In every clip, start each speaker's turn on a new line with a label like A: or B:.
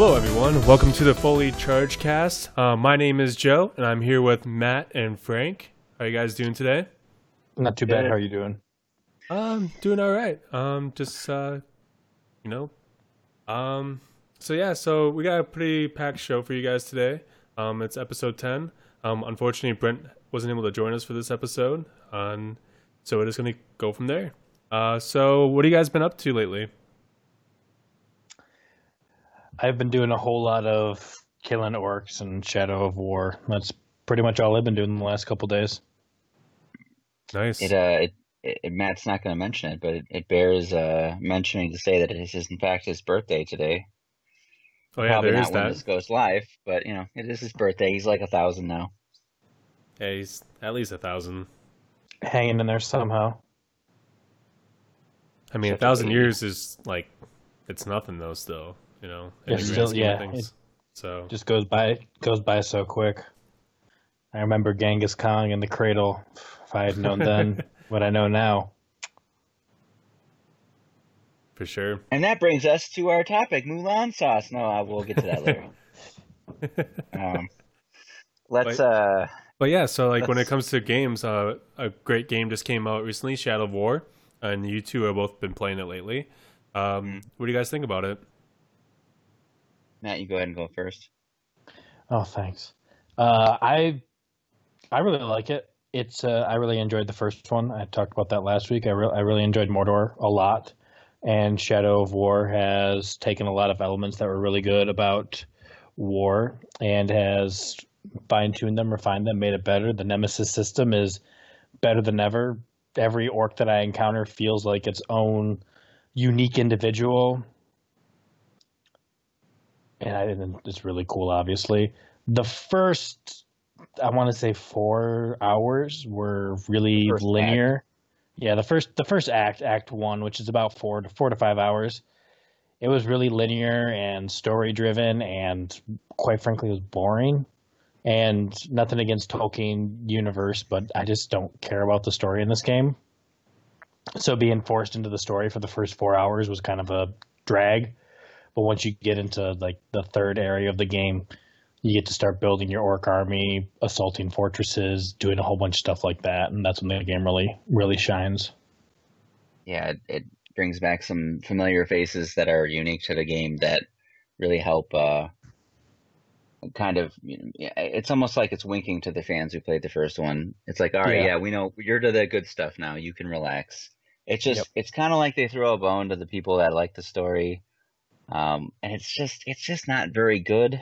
A: Hello, everyone. Welcome to the Fully Charged Cast. Uh, my name is Joe, and I'm here with Matt and Frank. How are you guys doing today?
B: Not too bad. How are you doing?
A: Um, doing all right. Um, just uh, you know, um, so yeah, so we got a pretty packed show for you guys today. Um, it's episode ten. Um, unfortunately, Brent wasn't able to join us for this episode, um, so we're just gonna go from there. Uh, so what have you guys been up to lately?
B: I've been doing a whole lot of killing orcs and Shadow of War. That's pretty much all I've been doing the last couple days.
A: Nice.
C: It uh, it, it, Matt's not going to mention it, but it, it bears uh mentioning to say that it is in fact his birthday today.
A: oh yeah,
C: Probably
A: there
C: not
A: is
C: when
A: that.
C: this goes live, but you know, it is his birthday. He's like a thousand now.
A: Yeah, he's at least a thousand.
B: Hanging in there somehow.
A: I mean, a
C: Such a
A: thousand
C: baby.
A: years is like it's nothing though. Still, you know, in
B: It's
A: the
B: still-
A: grand scheme of
B: yeah,
A: things. So
B: Just goes by goes by so quick. I remember Genghis Khan in the cradle. If I had known then what I know now.
A: for sure.
C: And that brings us to our topic, Mulan sauce. No, uh, we'll get to that later. um, let's
A: But-
C: uh,
A: But yeah, so like when it comes to games, uh, a great game just came out recently, Shadow of War, and you two have both been playing it lately. Um,
C: Mm.
A: what do you guys think about it?
C: Matt, you go ahead and go first.
B: Oh, thanks. Uh, I I really like it. It's uh, I really enjoyed the first one. I talked about that last week. I re- I really enjoyed Mordor a lot, and Shadow of War has taken a lot of elements that were really good about War and has fine tuned them, refined them, made it better. The Nemesis system is better than ever. Every orc that I encounter feels like its own unique individual and I and it's really cool. Obviously, the first I want to say four hours were really linear. Yeah, the first the first act, Act One, which is about four to four to five hours, it was really linear and story driven, and quite frankly, it was boring. And nothing against Tolkien universe, but I just don't care about the story in this game. So being forced into the story for the first four hours was kind of a drag. But once you get into like the third area of the game, you get to start building your orc army, assaulting fortresses, doing a whole bunch of stuff like that, and that's when the game really really shines.
C: Yeah, it, it brings back some familiar faces that are unique to the game that really help. Uh, kind of, you know, it's almost like it's winking to the fans who played the first one. It's like, all right,
B: Yeah.
C: yeah, we know you're to the good stuff now. You can relax. It's just,
B: Yep.
C: it's kind of like they throw a bone to the people that like the story, um, and it's just, it's just not very good.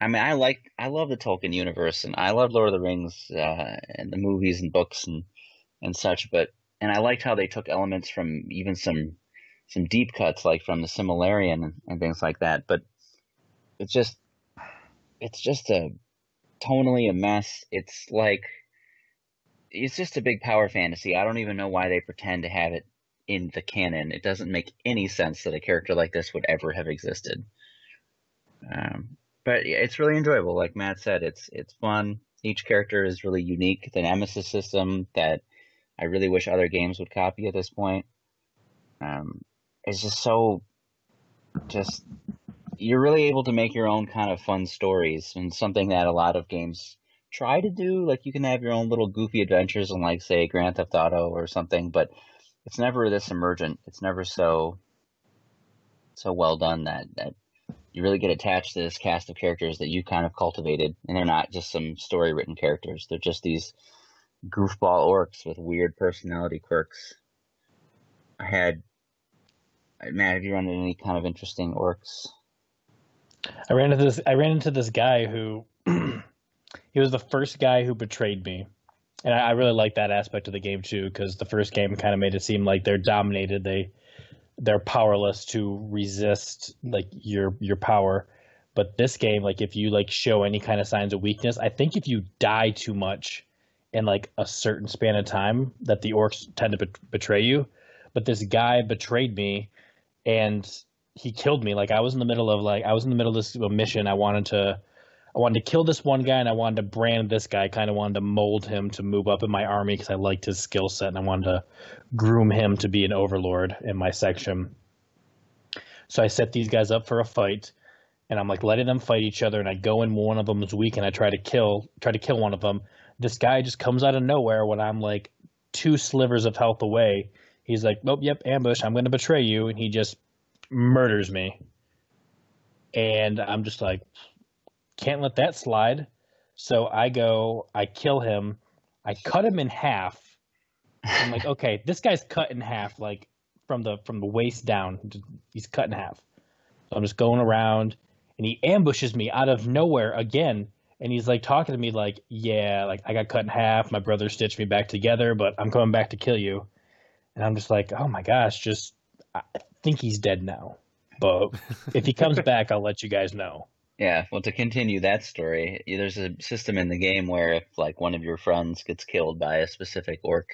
C: I mean, I like, I love the Tolkien universe, and I love Lord of the Rings uh, and the movies and books and and such. But and I liked how they took elements from even some some deep cuts, like from the Silmarillion and, and things like that. But it's just, it's just a tonally a mess. It's like it's just a big power fantasy. I don't even know why they pretend to have it in the canon. It doesn't make any sense that a character like this would ever have existed. Um, but yeah, it's really enjoyable. Like Matt said, it's it's fun. Each character is really unique. The Nemesis system that I really wish other games would copy at this point. Um, it's just so, just you're really able to make your own kind of fun stories, and something that a lot of games try to do. Like you can have your own little goofy adventures in, like say, Grand Theft Auto or something, but it's never this emergent. It's never so so well done that that you really get attached to this cast of characters that you kind of cultivated, and they're not just some story written characters. They're just these goofball orcs with weird personality quirks. I had Matt, have you run into any kind of interesting orcs?
B: I ran into this. I ran into this guy who he was the first guy who betrayed me, and I, I really like that aspect of the game too because the first game kind of made it seem like they're dominated. They they're powerless to resist like your your power. But this game, like if you like show any kind of signs of weakness, I think if you die too much in like a certain span of time, that the orcs tend to bet- betray you. But this guy betrayed me, and he killed me. Like I was in the middle of like I was in the middle of this mission. I wanted to I wanted to kill this one guy and I wanted to brand this guy. I Kind of wanted to mold him to move up in my army because I liked his skill set and I wanted to groom him to be an overlord in my section. So I set these guys up for a fight. and I'm like letting them fight each other, and I go in one of them is weak, and I try to kill try to kill one of them. This guy just comes out of nowhere when I'm like two slivers of health away. He's like, "Nope, yep, ambush. I'm going to betray you," and he just murders me. And I'm just like, can't let that slide. So I go, I kill him, I cut him in half. I'm like, okay, this guy's cut in half, like from the from the waist down. He's cut in half. So I'm just going around, and he ambushes me out of nowhere again. And he's like talking to me like, yeah, like I got cut in half. My brother stitched me back together, but I'm coming back to kill you. And I'm just like, oh my gosh, just I think he's dead now. But if he comes back, I'll let you guys know.
C: Yeah, well, to continue that story, there's a system in the game where if like one of your friends gets killed by a specific orc,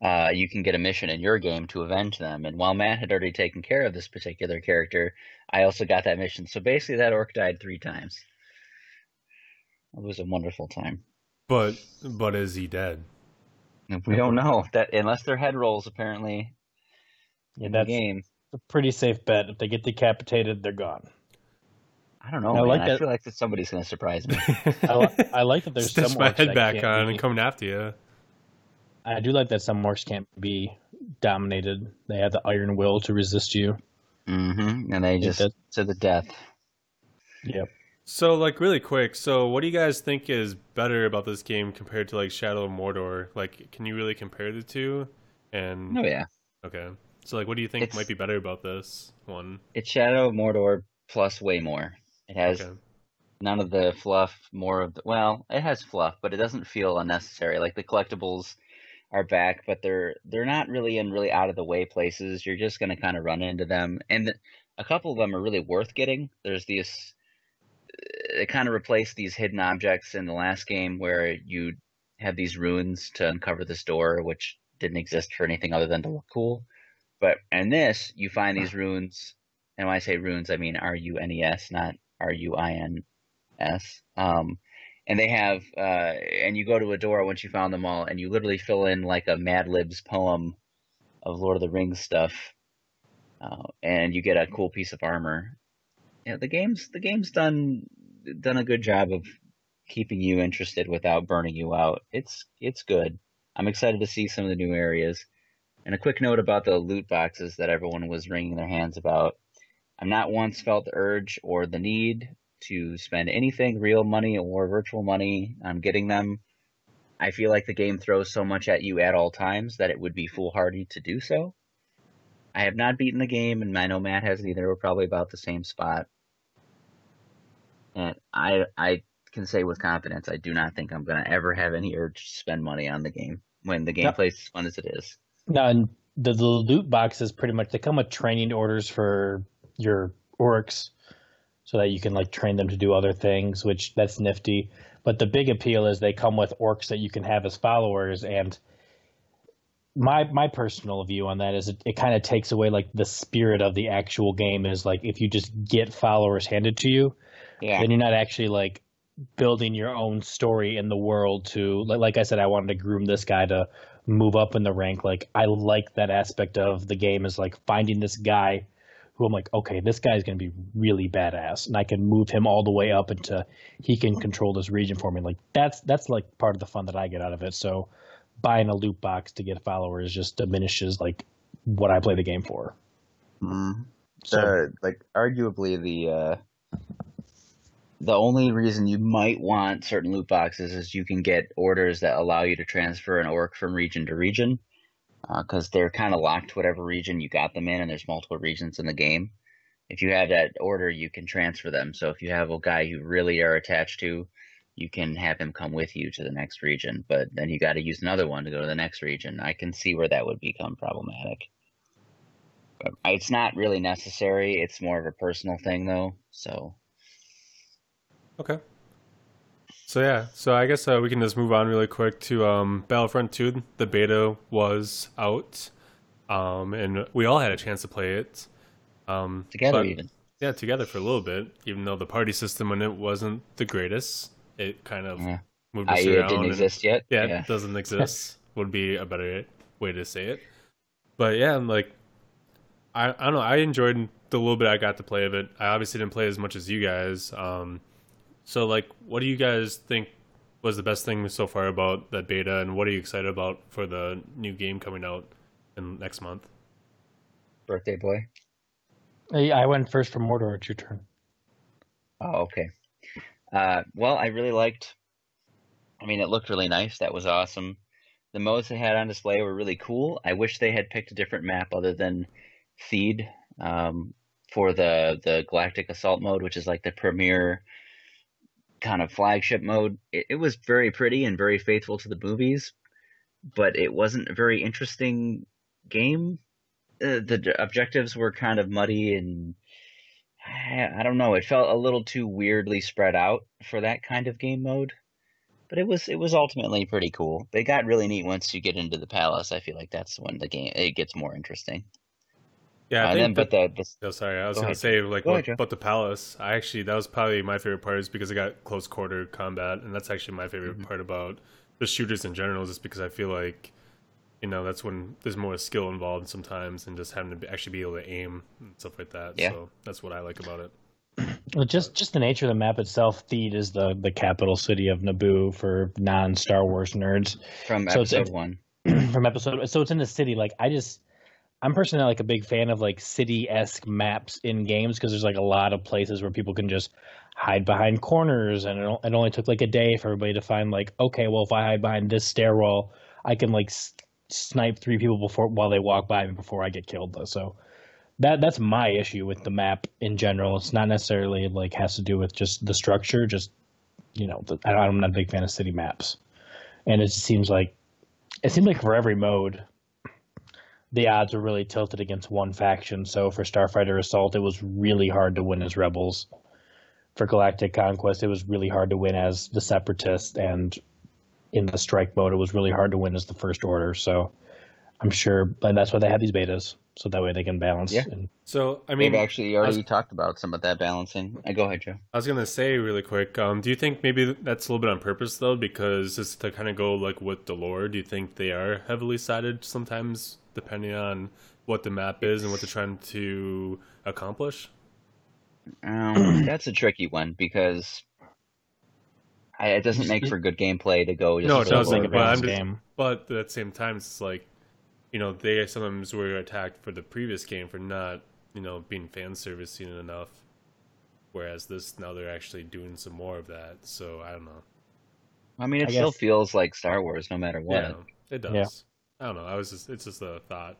C: uh, you can get a mission in your game to avenge them. And while Matt had already taken care of this particular character, I also got that mission. So basically, that orc died three times. It was a wonderful time.
A: But but is he dead?
C: We don't know that unless their head rolls. Apparently,
B: Yeah,
C: in the
B: that's
C: game.
B: a pretty safe bet. If they get decapitated, they're gone.
C: I don't know.
B: I
C: man.
B: like
C: I
B: that-
C: feel like that somebody's going to surprise me.
B: I, li- I like that there's
A: Stitch
B: some
A: my
B: orcs
A: head
B: that
A: back on
B: be-
A: and coming after you.
B: I do like that some orcs can't be dominated. They have the iron will to resist you.
C: Mm-hmm. And they just
B: that-
C: to the death.
B: Yep.
A: So like really quick, so what do you guys think is better about this game compared to like Shadow of Mordor? Like can you really compare the two? And
C: Oh yeah,
A: okay. So like what do you think
C: It's-
A: might be better about this one?
C: it's Shadow of Mordor plus way more. It has
A: Okay.
C: none of the fluff, more of the well, it has fluff, but it doesn't feel unnecessary. Like the collectibles are back, but they're they're not really in really out of the way places. You're just gonna kind of run into them, and th- a couple of them are really worth getting. There's these uh, they kind of replace these hidden objects in the last game where you have these runes to uncover this door, which didn't exist for anything other than to look cool. But in this, you find these runes, and when I say runes, I mean R U N E S, not R U I N S. Um, and they have, uh, and you go to a door once you found them all, and you literally fill in like a Mad Libs poem of Lord of the Rings stuff, uh, and you get a cool piece of armor. Yeah, the game's the game's done done a good job of keeping you interested without burning you out. It's it's good. I'm excited to see some of the new areas. And a quick note about the loot boxes that everyone was wringing their hands about. I've not once felt the urge or the need to spend anything real money or virtual money on getting them. I feel like the game throws so much at you at all times that it would be foolhardy to do so. I have not beaten the game, and I know Matt hasn't either. We're probably about the same spot. And I I can say with confidence, I do not think I'm going to ever have any urge to spend money on the game when the gameplay is as fun as it is.
B: Now, and the, the loot boxes pretty much they come with training orders for your orcs, so that you can like train them to do other things, which that's nifty. But the big appeal is they come with orcs that you can have as followers, and my my personal view on that is it, it kind of takes away like the spirit of the actual game. Is like if you just get followers handed to you,
C: Yeah.
B: then you're not actually like building your own story in the world to like, like I said I wanted to groom this guy to move up in the rank like I like that aspect of the game is like finding this guy who I'm like okay this guy's going to be really badass and I can move him all the way up into he can control this region for me. Like that's that's like part of the fun that I get out of it. So buying a loot box to get followers just diminishes like what I play the game for.
C: Mm.
B: so
C: the like arguably the uh the only reason you might want certain loot boxes is you can get orders that allow you to transfer an orc from region to region Uh, because they're kind of locked to whatever region you got them in and there's multiple regions in the game if you have that order you can transfer them so if you have a guy you really are attached to you can have him come with you to the next region but then you got to use another one to go to the next region i can see where that would become problematic but it's not really necessary. It's more of a personal thing, though. So
A: Okay. So yeah, so I guess uh, we can just move on really quick to um, Battlefront 2. The beta was out, um, and we all had a chance to play it. Um,
C: together,
A: but-
C: even
A: Yeah, together for a little bit. Even though the party system in it wasn't the greatest, it kind of
C: Yeah.
A: moved us
C: I it
A: around.
C: didn't
A: and-
C: exist yet.
A: yeah,
C: yeah.
A: it doesn't exist. would be a better way to say it. But yeah, I'm like, I I don't know. I enjoyed the little bit I got to play of it, I obviously didn't play as much as you guys. Um, so like, what do you guys think was the best thing so far about that beta, and what are you excited about for the new game coming out in next month?
C: Birthday boy.
B: Hey, I went first for Mordor. It's your turn.
C: Oh, okay. Uh, well, I really liked. I mean, it looked really nice. That was awesome. The modes they had on display were really cool. I wish they had picked a different map other than Theed um, for the the Galactic Assault mode, which is like the premier kind of flagship mode. It, it was very pretty and very faithful to the movies, but it wasn't a very interesting game. Uh, the objectives were kind of muddy and I, I don't know. It felt a little too weirdly spread out for that kind of game mode. But it was it was ultimately pretty cool. They got really neat once you get into the palace. I feel like that's when the game it gets more interesting.
A: Yeah, I
C: Uh,
A: think
C: then, but
A: that-
C: the, the
A: Oh, sorry. I was
C: Go
A: gonna
C: ahead.
A: say like,
C: Go
A: what,
C: ahead,
A: but the palace. I actually that was probably my favorite part is because I got close quarter combat, and that's actually my favorite
C: Mhm.
A: part about the shooters in general, is just because I feel like, you know, that's when there's more skill involved sometimes, and just having to be, actually be able to aim and stuff like that.
C: Yeah.
A: So that's what I like about it.
B: Well, just just the nature of the map itself. Theed is the the capital city of Naboo for non Star Wars nerds.
C: from
B: So it's-
C: episode one.
B: from episode. So it's in the city. Like I just, I'm personally like a big fan of like city esque maps in games because there's like a lot of places where people can just hide behind corners, and it, it only took like a day for everybody to find like, okay, well if I hide behind this stairwell, I can like s- snipe three people before while they walk by me before I get killed. Though, so. That that's my issue with the map in general. It's not necessarily like has to do with just the structure. Just you know, the, I'm not a big fan of city maps, and it seems like it seems like for every mode, the odds were really tilted against one faction. So for Starfighter Assault, it was really hard to win as Rebels. For Galactic Conquest, it was really hard to win as the Separatists, and in the Strike mode, it was really hard to win as the First Order. So I'm sure, but that's why they have these betas, so that way they can balance.
C: Yeah.
B: And
A: So I mean,
C: We've actually already
A: was-
C: talked about some of that balancing. Uh, go ahead, Joe.
A: I was gonna say really quick. Um, do you think maybe that's a little bit on purpose though, because just to kind of go like with the lore? Do you think they are heavily sided sometimes, depending on what the map is and what they're trying to accomplish?
C: Um, that's a tricky one because I, it doesn't make for good gameplay to go. Just
A: No, it
C: solo.
B: it's like a
A: doesn't, but just-
B: game.
A: But at the same time, it's like, you know, they sometimes were attacked for the previous game for not, you know, being fan servicing enough. Whereas this now they're actually doing some more of that. So I don't know.
C: I mean, it
B: I
C: still
B: guess-
C: feels like Star Wars, no matter what.
A: Yeah, it does.
B: Yeah.
A: I don't know. I was just it's just a thought.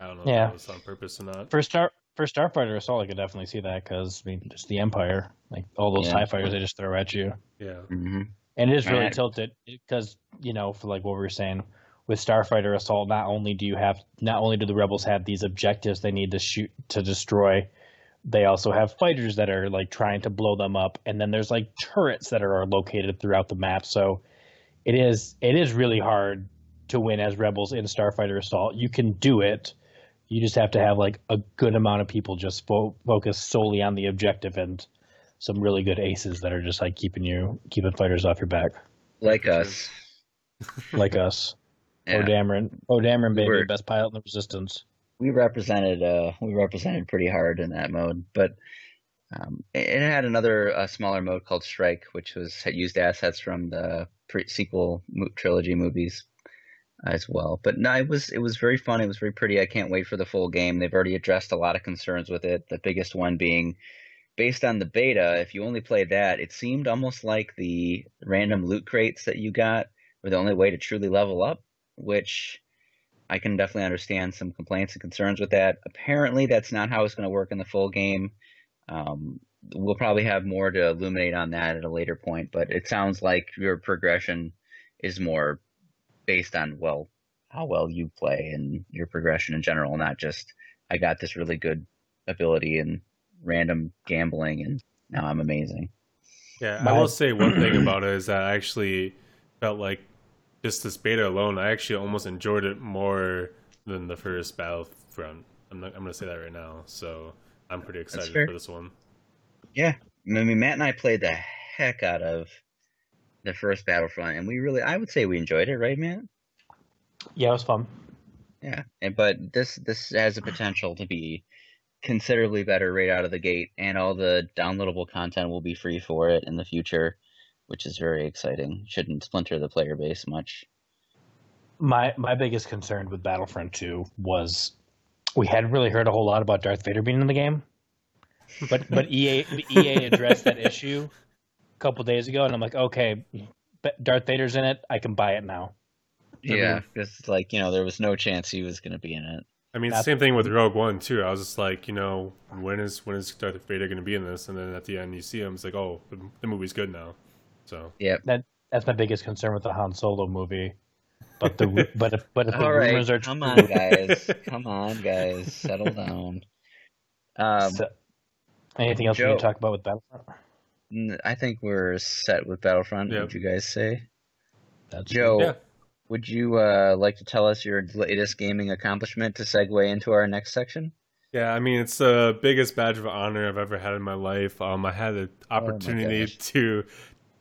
A: I don't know
B: Yeah.
A: if it was on purpose or not.
B: For Star for Starfighter Assault, I could definitely see that because I mean, just the Empire, like all those
C: Yeah.
B: Tie fighters, they just throw at you.
A: Yeah.
C: hmm
B: And it is really
C: Right.
B: tilted because you know, for like what we were saying with Starfighter Assault, not only do you have, not only do the rebels have these objectives they need to shoot to destroy, they also have fighters that are like trying to blow them up, and then there's like turrets that are located throughout the map. So it is it is really hard to win as rebels in Starfighter Assault. You can do it. You just have to have like a good amount of people just fo- focus solely on the objective and some really good aces that are just like keeping you keeping fighters off your back,
C: Like us.
B: like us.
C: Yeah.
B: O'Dameron, O'Dameron, baby,
C: We're-
B: best pilot in the Resistance.
C: we represented uh we represented pretty hard in that mode but um it it had another uh, smaller mode called strike which was had used assets from the pre- sequel mo- trilogy movies as well. But no it was it was very fun. It was very pretty. I can't wait for the full game. They've already addressed a lot of concerns with it. The biggest one being based on the beta if you only played that it seemed almost like the random loot crates that you got were the only way to truly level up which I can definitely understand some complaints and concerns with that. Apparently, that's not how it's going to work in the full game. Um, we'll probably have more to illuminate on that at a later point, but it sounds like your progression is more based on well how well you play and your progression in general, not just I got this really good ability and random gambling and now I'm amazing.
A: Yeah, I will say one thing about it is that I actually felt like just this beta alone, I actually almost enjoyed it more than the first Battlefront. I'm not, I'm gonna say that right now. So I'm pretty excited for this one.
C: Yeah, I mean Matt and I played the heck out of the first Battlefront, and we really I would say we enjoyed it, right, Matt?
B: Yeah, it was fun.
C: Yeah, and but this this has the potential to be considerably better right out of the gate, and all the downloadable content will be free for it in the future, which is very exciting. Shouldn't splinter the player base much.
B: My my biggest concern with Battlefront 2 was we hadn't really heard a whole lot about Darth Vader being in the game, but but EA EA addressed that issue a couple days ago, and I'm like, okay, Darth Vader's in it. I can buy it now.
C: Yeah, because like you know, there was no chance he was going to be in it.
A: I mean, same thing with Rogue One too. I was just like, you know, when is when is Darth Vader going to be in this? And then at the end, you see him. It's like, oh, the, the movie's good now. So
C: yeah,
B: that that's my biggest concern with the Han Solo movie. But the but if, but if the
C: All right,
B: rumors are
C: come
B: true,
C: on, guys, come on, guys, settle down. Um,
B: So- anything else we
C: Joe.
B: can talk about with Battlefront?
C: I think we're set with Battlefront.
A: Yeah.
C: Would you guys say?
B: That's
C: Joe,
A: Yeah.
C: would you uh, like to tell us your latest gaming accomplishment to segue into our next section?
A: yeah, I mean, it's the biggest badge of honor I've ever had in my life. Um, I had the opportunity
C: gosh.
A: to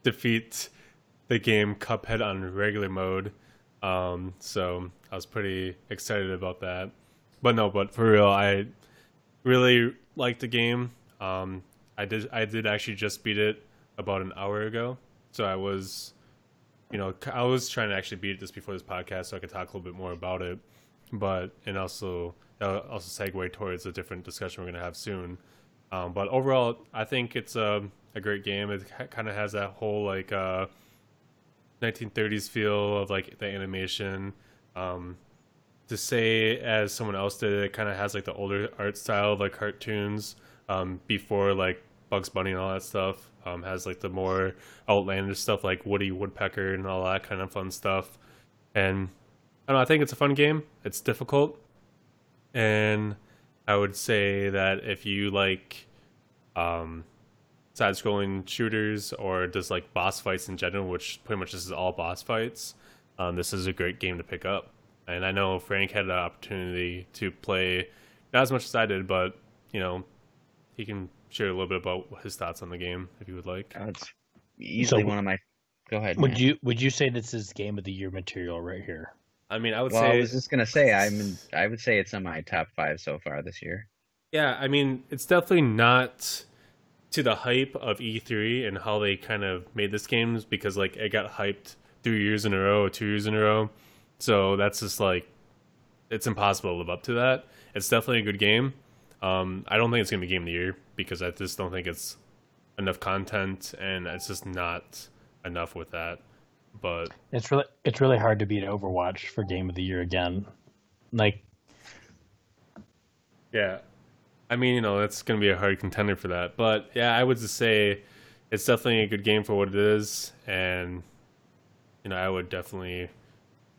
A: defeat the game Cuphead on regular mode. Um, so I was pretty excited about that. But no, but for real, I really liked the game. Um, I did I did actually just beat it about an hour ago. So I was, you know, I was trying to actually beat this before this podcast so I could talk a little bit more about it. But and also that'll also segue towards a different discussion we're gonna have soon. Um, but overall, I think it's a a great game. It kind of has that whole like uh, 1930s feel of like the animation. Um, to say as someone else did it, kind of has like the older art style of like cartoons um, before like Bugs Bunny and all that stuff. Um, has like the more outlandish stuff like Woody Woodpecker and all that kind of fun stuff. And I don't know, I think it's a fun game. It's difficult, and I would say that if you like um, side-scrolling shooters or just like boss fights in general, which pretty much this is all boss fights, um, this is a great game to pick up. And I know Frank had the opportunity to play not as much as I did, but you know, he can share a little bit about his thoughts on the game if you would like.
C: Uh, it's easily
B: So-
C: one of my. Go ahead.
B: Would
C: man.
B: you would you say this is game of the year material right here?
A: I mean, I would
C: Well,
A: say
C: I was just gonna say I'm. In, I would say it's on my top five so far this year.
A: Yeah, I mean, it's definitely not to the hype of E3 and how they kind of made this game because like it got hyped three years in a row or two years in a row. So that's just like it's impossible to live up to that. It's definitely a good game. Um, I don't think it's gonna be game of the year because I just don't think it's enough content and it's just not enough with that. But
B: It's really it's really hard to beat Overwatch for game of the year again. Like
A: Yeah. I mean, you know, that's going to be a hard contender for that. But yeah, I would just say it's definitely a good game for what it is. And, you know, I would definitely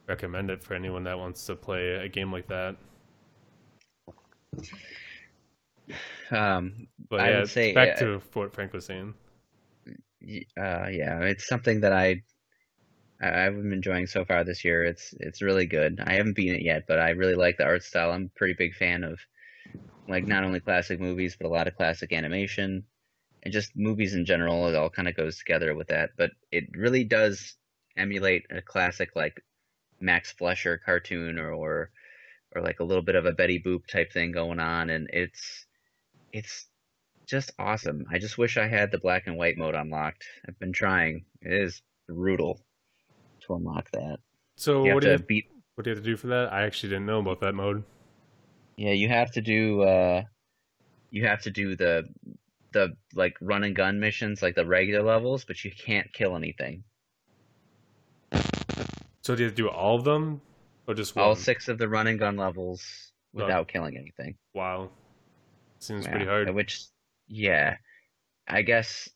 A: recommend it for anyone that wants to play a game like that.
C: Um,
A: But
C: I
A: yeah,
C: would say,
A: back
C: uh,
A: to what Frank was saying.
C: uh, yeah, it's something that I. I- I've been enjoying so far this year. It's it's really good. I haven't beaten it yet, but I really like the art style. I'm a pretty big fan of like not only classic movies, but a lot of classic animation and just movies in general. It all kind of goes together with that. But it really does emulate a classic like Max Fleischer cartoon or or, or like a little bit of a Betty Boop type thing going on, and it's it's just awesome. I just wish I had the black and white mode unlocked. I've been trying. It is brutal to unlock that.
A: So
C: You
A: what do you
C: beat
A: what do you have to do for that? I actually didn't know about that mode.
C: Yeah, you have to do uh you have to do the the like run and gun missions like the regular levels, but you can't kill anything.
A: So do you have to do all of them or just one?
C: All six of the run and gun levels without killing anything.
A: Wow. Seems
C: Yeah,
A: pretty hard.
C: Which yeah. I guess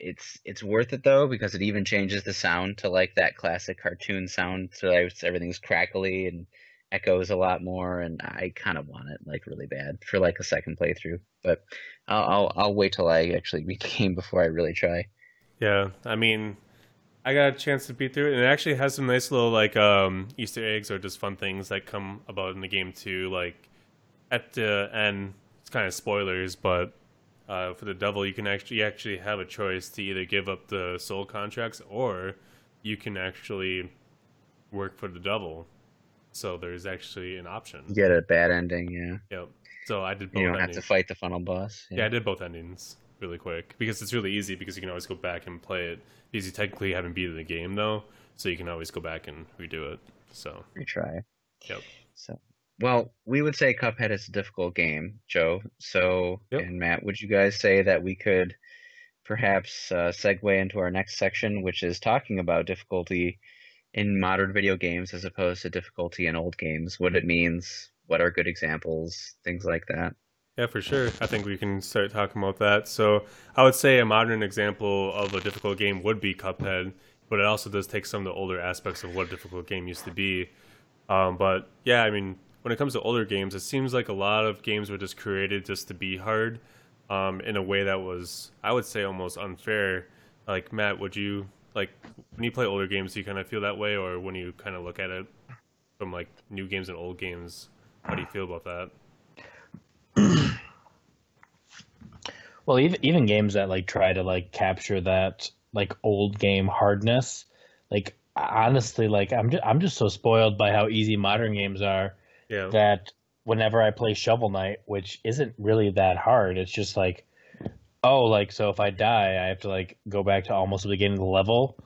C: it's it's worth it though because it even changes the sound to like that classic cartoon sound so everything's crackly and echoes a lot more and I kind of want it like really bad for like a second playthrough but I'll I'll, I'll wait till I actually beat the game before I really try
A: Yeah, I mean, I got a chance to beat through it, and it actually has some nice little like um, Easter eggs or just fun things that come about in the game too. Like at the end, it's kind of spoilers, but uh, for the devil, you can actually you actually have a choice to either give up the soul contracts or you can actually work for the devil. So there's actually an option.
C: You get a bad ending, yeah.
A: Yep. So I did both
C: You don't have to fight the funnel boss.
A: Yeah, I did both endings really quick because it's really easy because you can always go back and play it. Because you technically haven't beaten the game though, so you can always go back and redo it. So
C: retry.
A: Yep.
C: So, well, we would say Cuphead is a difficult game, Joe. So,
A: Yep.
C: and Matt, would you guys say that we could perhaps uh, segue into our next section, which is talking about difficulty in modern video games as opposed to difficulty in old games? What it means, what are good examples, things like that.
A: yeah, for sure. I think we can start talking about that. So I would say a modern example of a difficult game would be Cuphead, but it also does take some of the older aspects of what a difficult game used to be. Um, but yeah, I mean, when it comes to older games, it seems like a lot of games were just created just to be hard, um, in a way that was, I would say, almost unfair. Like Matt, would you like when you play older games, do you kind of feel that way, or when you kind of look at it from like new games and old games, how do you feel about that?
B: Well, even even games that like try to like capture that like old game hardness, like honestly, like I'm just I'm just so spoiled by how easy modern games are
A: Yeah,
B: that whenever I play Shovel Knight, which isn't really that hard, it's just like, oh, like so if I die, I have to like go back to almost the beginning of the level.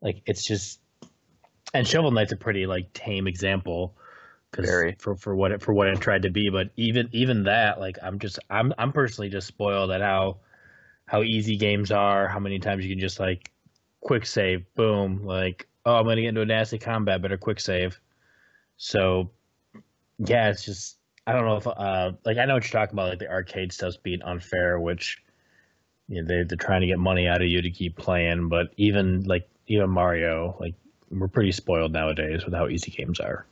B: Like it's just, and Shovel Knight's a pretty like tame example, 'cause
C: Very.
B: for for what it for what it tried to be. But even even that, like I'm just I'm I'm personally just spoiled at how how easy games are, how many times you can just like quick save, boom, like oh I'm gonna get into a nasty combat, better quick save. So yeah, it's just I don't know if uh like I know what you're talking about, like the arcade stuff's being unfair, which you know, they they're trying to get money out of you to keep playing, but even like even Mario, like we're pretty spoiled nowadays with how easy games are.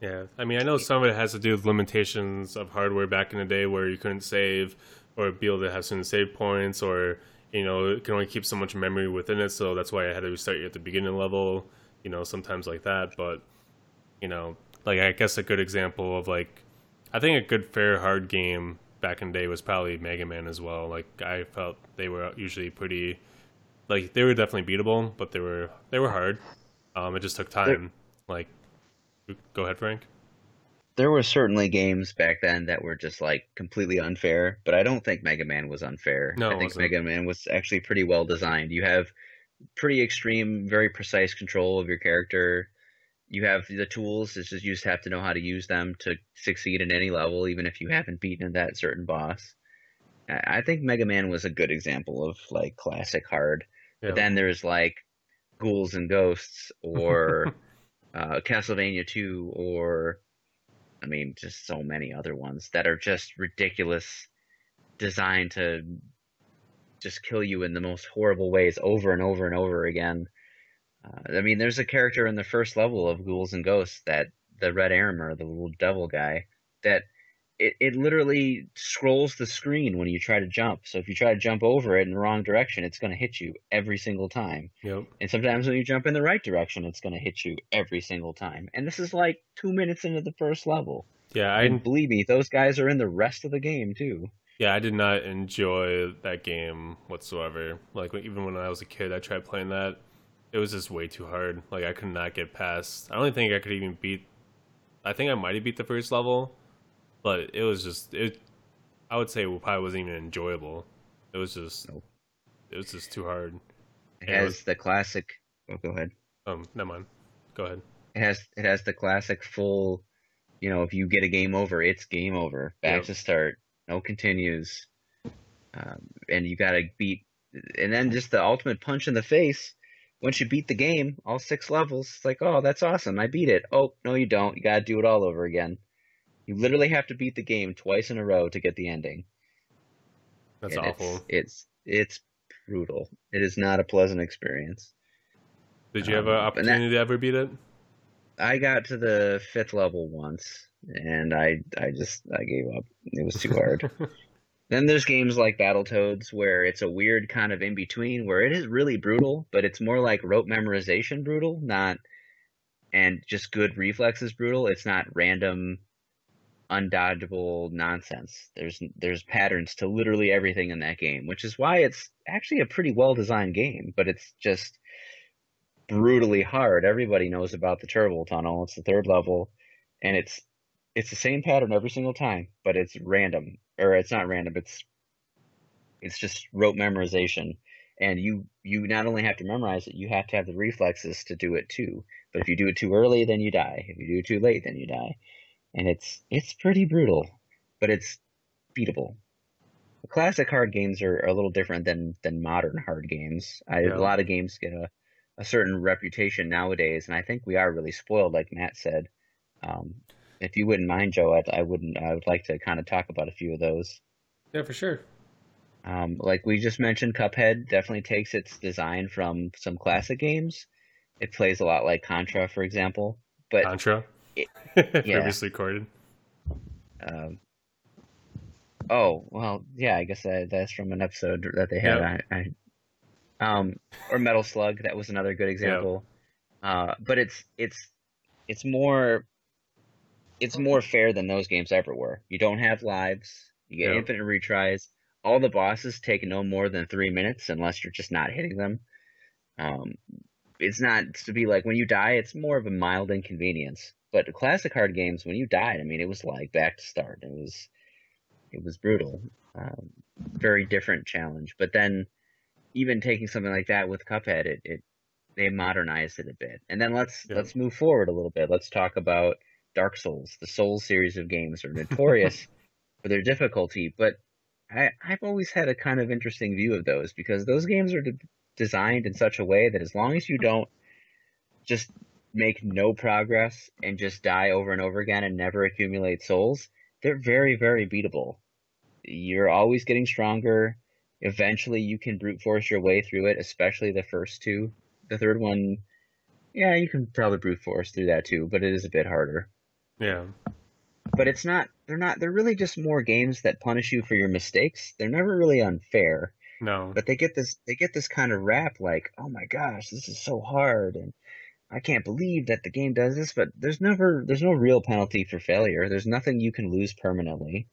A: Yeah, I mean, I know some of it has to do with limitations of hardware back in the day, where you couldn't save or be able to have certain save points, or you know, it can only keep so much memory within it. So that's why I had to restart you at the beginning level. You know, sometimes like that. But you know, like I guess a good example of like, I think a good fair hard game back in the day was probably Mega Man as well. Like I felt they were usually pretty, like they were definitely beatable, but they were they were hard. Um, it just took time. Like, go ahead, Frank.
C: There were certainly games back then that were just like completely unfair, but I don't think Mega Man was unfair.
A: No,
C: I think. Mega Man was actually pretty well designed. You have pretty extreme, very precise control of your character. You have the tools, it's just you just have to know how to use them to succeed in any level, even if you haven't beaten that certain boss. I I think Mega Man was a good example of like classic hard.
A: Yeah.
C: But then there's like Ghouls and Ghosts or uh, Castlevania 2 or I mean just so many other ones that are just ridiculous designed to just kill you in the most horrible ways over and over and over again. Uh, I mean there's a character in the first level of Ghouls and Ghosts that the Red Armor, the little devil guy, that it, it literally scrolls the screen when you try to jump. So if you try to jump over it in the wrong direction, it's going to hit you every single time.
A: Yep.
C: And sometimes when you jump in the right direction, it's going to hit you every single time. And this is like two minutes into the first level.
A: Yeah, I
C: And believe me, those guys are in the rest of the game too.
A: yeah I did not enjoy that game whatsoever. Like even when I was a kid, I tried playing that. It was just way too hard. Like I could not get past. I don't think I could even beat. I think I might have beat the first level, but it was just it. I would say it probably wasn't even enjoyable. It was just.
C: Nope.
A: It was just too hard.
C: It
A: Yeah, it
C: has
A: was-
C: the classic. Oh, go ahead.
A: Um, never mind. Go ahead.
C: It has it has the classic full. You know, if you get a game over, it's game over. Back
A: Yep.
C: to start. No continues. Um, and you got to beat. And then just the ultimate punch in the face. Once you beat the game, all six levels, it's like, oh, that's awesome. I beat it. Oh, no, you don't. You got to do it all over again. You literally have to beat the game twice in a row to get the ending.
A: That's
C: And
A: awful.
C: It's, it's it's brutal. It is not a pleasant experience.
A: Did you have an
C: um, and that-
A: opportunity to ever beat it?
C: I got to the fifth level once, and I I just I gave up. It was too hard. then there's games like Battletoads where it's a weird kind of in between where it is really brutal, but it's more like rote memorization brutal, not and just good reflexes brutal. It's not random, undodgeable nonsense. There's there's patterns to literally everything in that game, which is why it's actually a pretty well designed game, but it's just brutally hard. Everybody knows about the turbo tunnel. It's the third level. and it's it's the same pattern every single time, but it's random or it's not random. It's it's just rote memorization, and you you not only have to memorize it, you have to have the reflexes to do it too. But if you do it too early, then you die. If you do it too late, then you die, and it's it's pretty brutal, but it's beatable. The classic hard games are, are a little different than than modern hard games. I,
A: Yeah.
C: A lot of games get a a certain reputation nowadays, and I think we are really spoiled, like Matt said. Um, if you wouldn't mind, Joe, I, I wouldn't. I would like to kind of talk about a few of those.
A: Yeah, for sure.
C: Um, like we just mentioned, Cuphead definitely takes its design from some classic games. It plays a lot like Contra, for example. But
A: Contra.
C: it-
A: Previously recorded.
C: um, oh well, yeah, I guess that, that's from an episode that they had.
A: Yep.
C: I, I, um, or Metal Slug, that was another good example. Uh, but it's it's it's more it's more fair than those games ever were. You don't have lives. You get infinite retries. All the bosses take no more than three minutes unless you're just not hitting them. Um, it's not to be like when you die, it's more of a mild inconvenience. But the classic hard games, when you died, I mean, it was like back to start. It was, it was brutal. Um, very different challenge. But then, even taking something like that with Cuphead, it, it they modernized it a bit. And then let's
A: Yeah.
C: let's move forward a little bit. Let's talk about Dark Souls. The Souls series of games are notorious for their difficulty, but I, I've always had a kind of interesting view of those because those games are de- designed in such a way that as long as you don't just make no progress and just die over and over again and never accumulate souls, they're very, very beatable. You're always getting stronger. Eventually, you can brute force your way through it, especially the first two. The third one, yeah, you can probably brute force through that too, but it is a bit harder
A: Yeah.
C: but it's not they're not they're really just more games that punish you for your mistakes. They're never really unfair.
A: No.
C: but they get this they get this kind of rap like oh my gosh this is so hard and i can't believe that the game does this but there's never there's no real penalty for failure. There's nothing you can lose permanently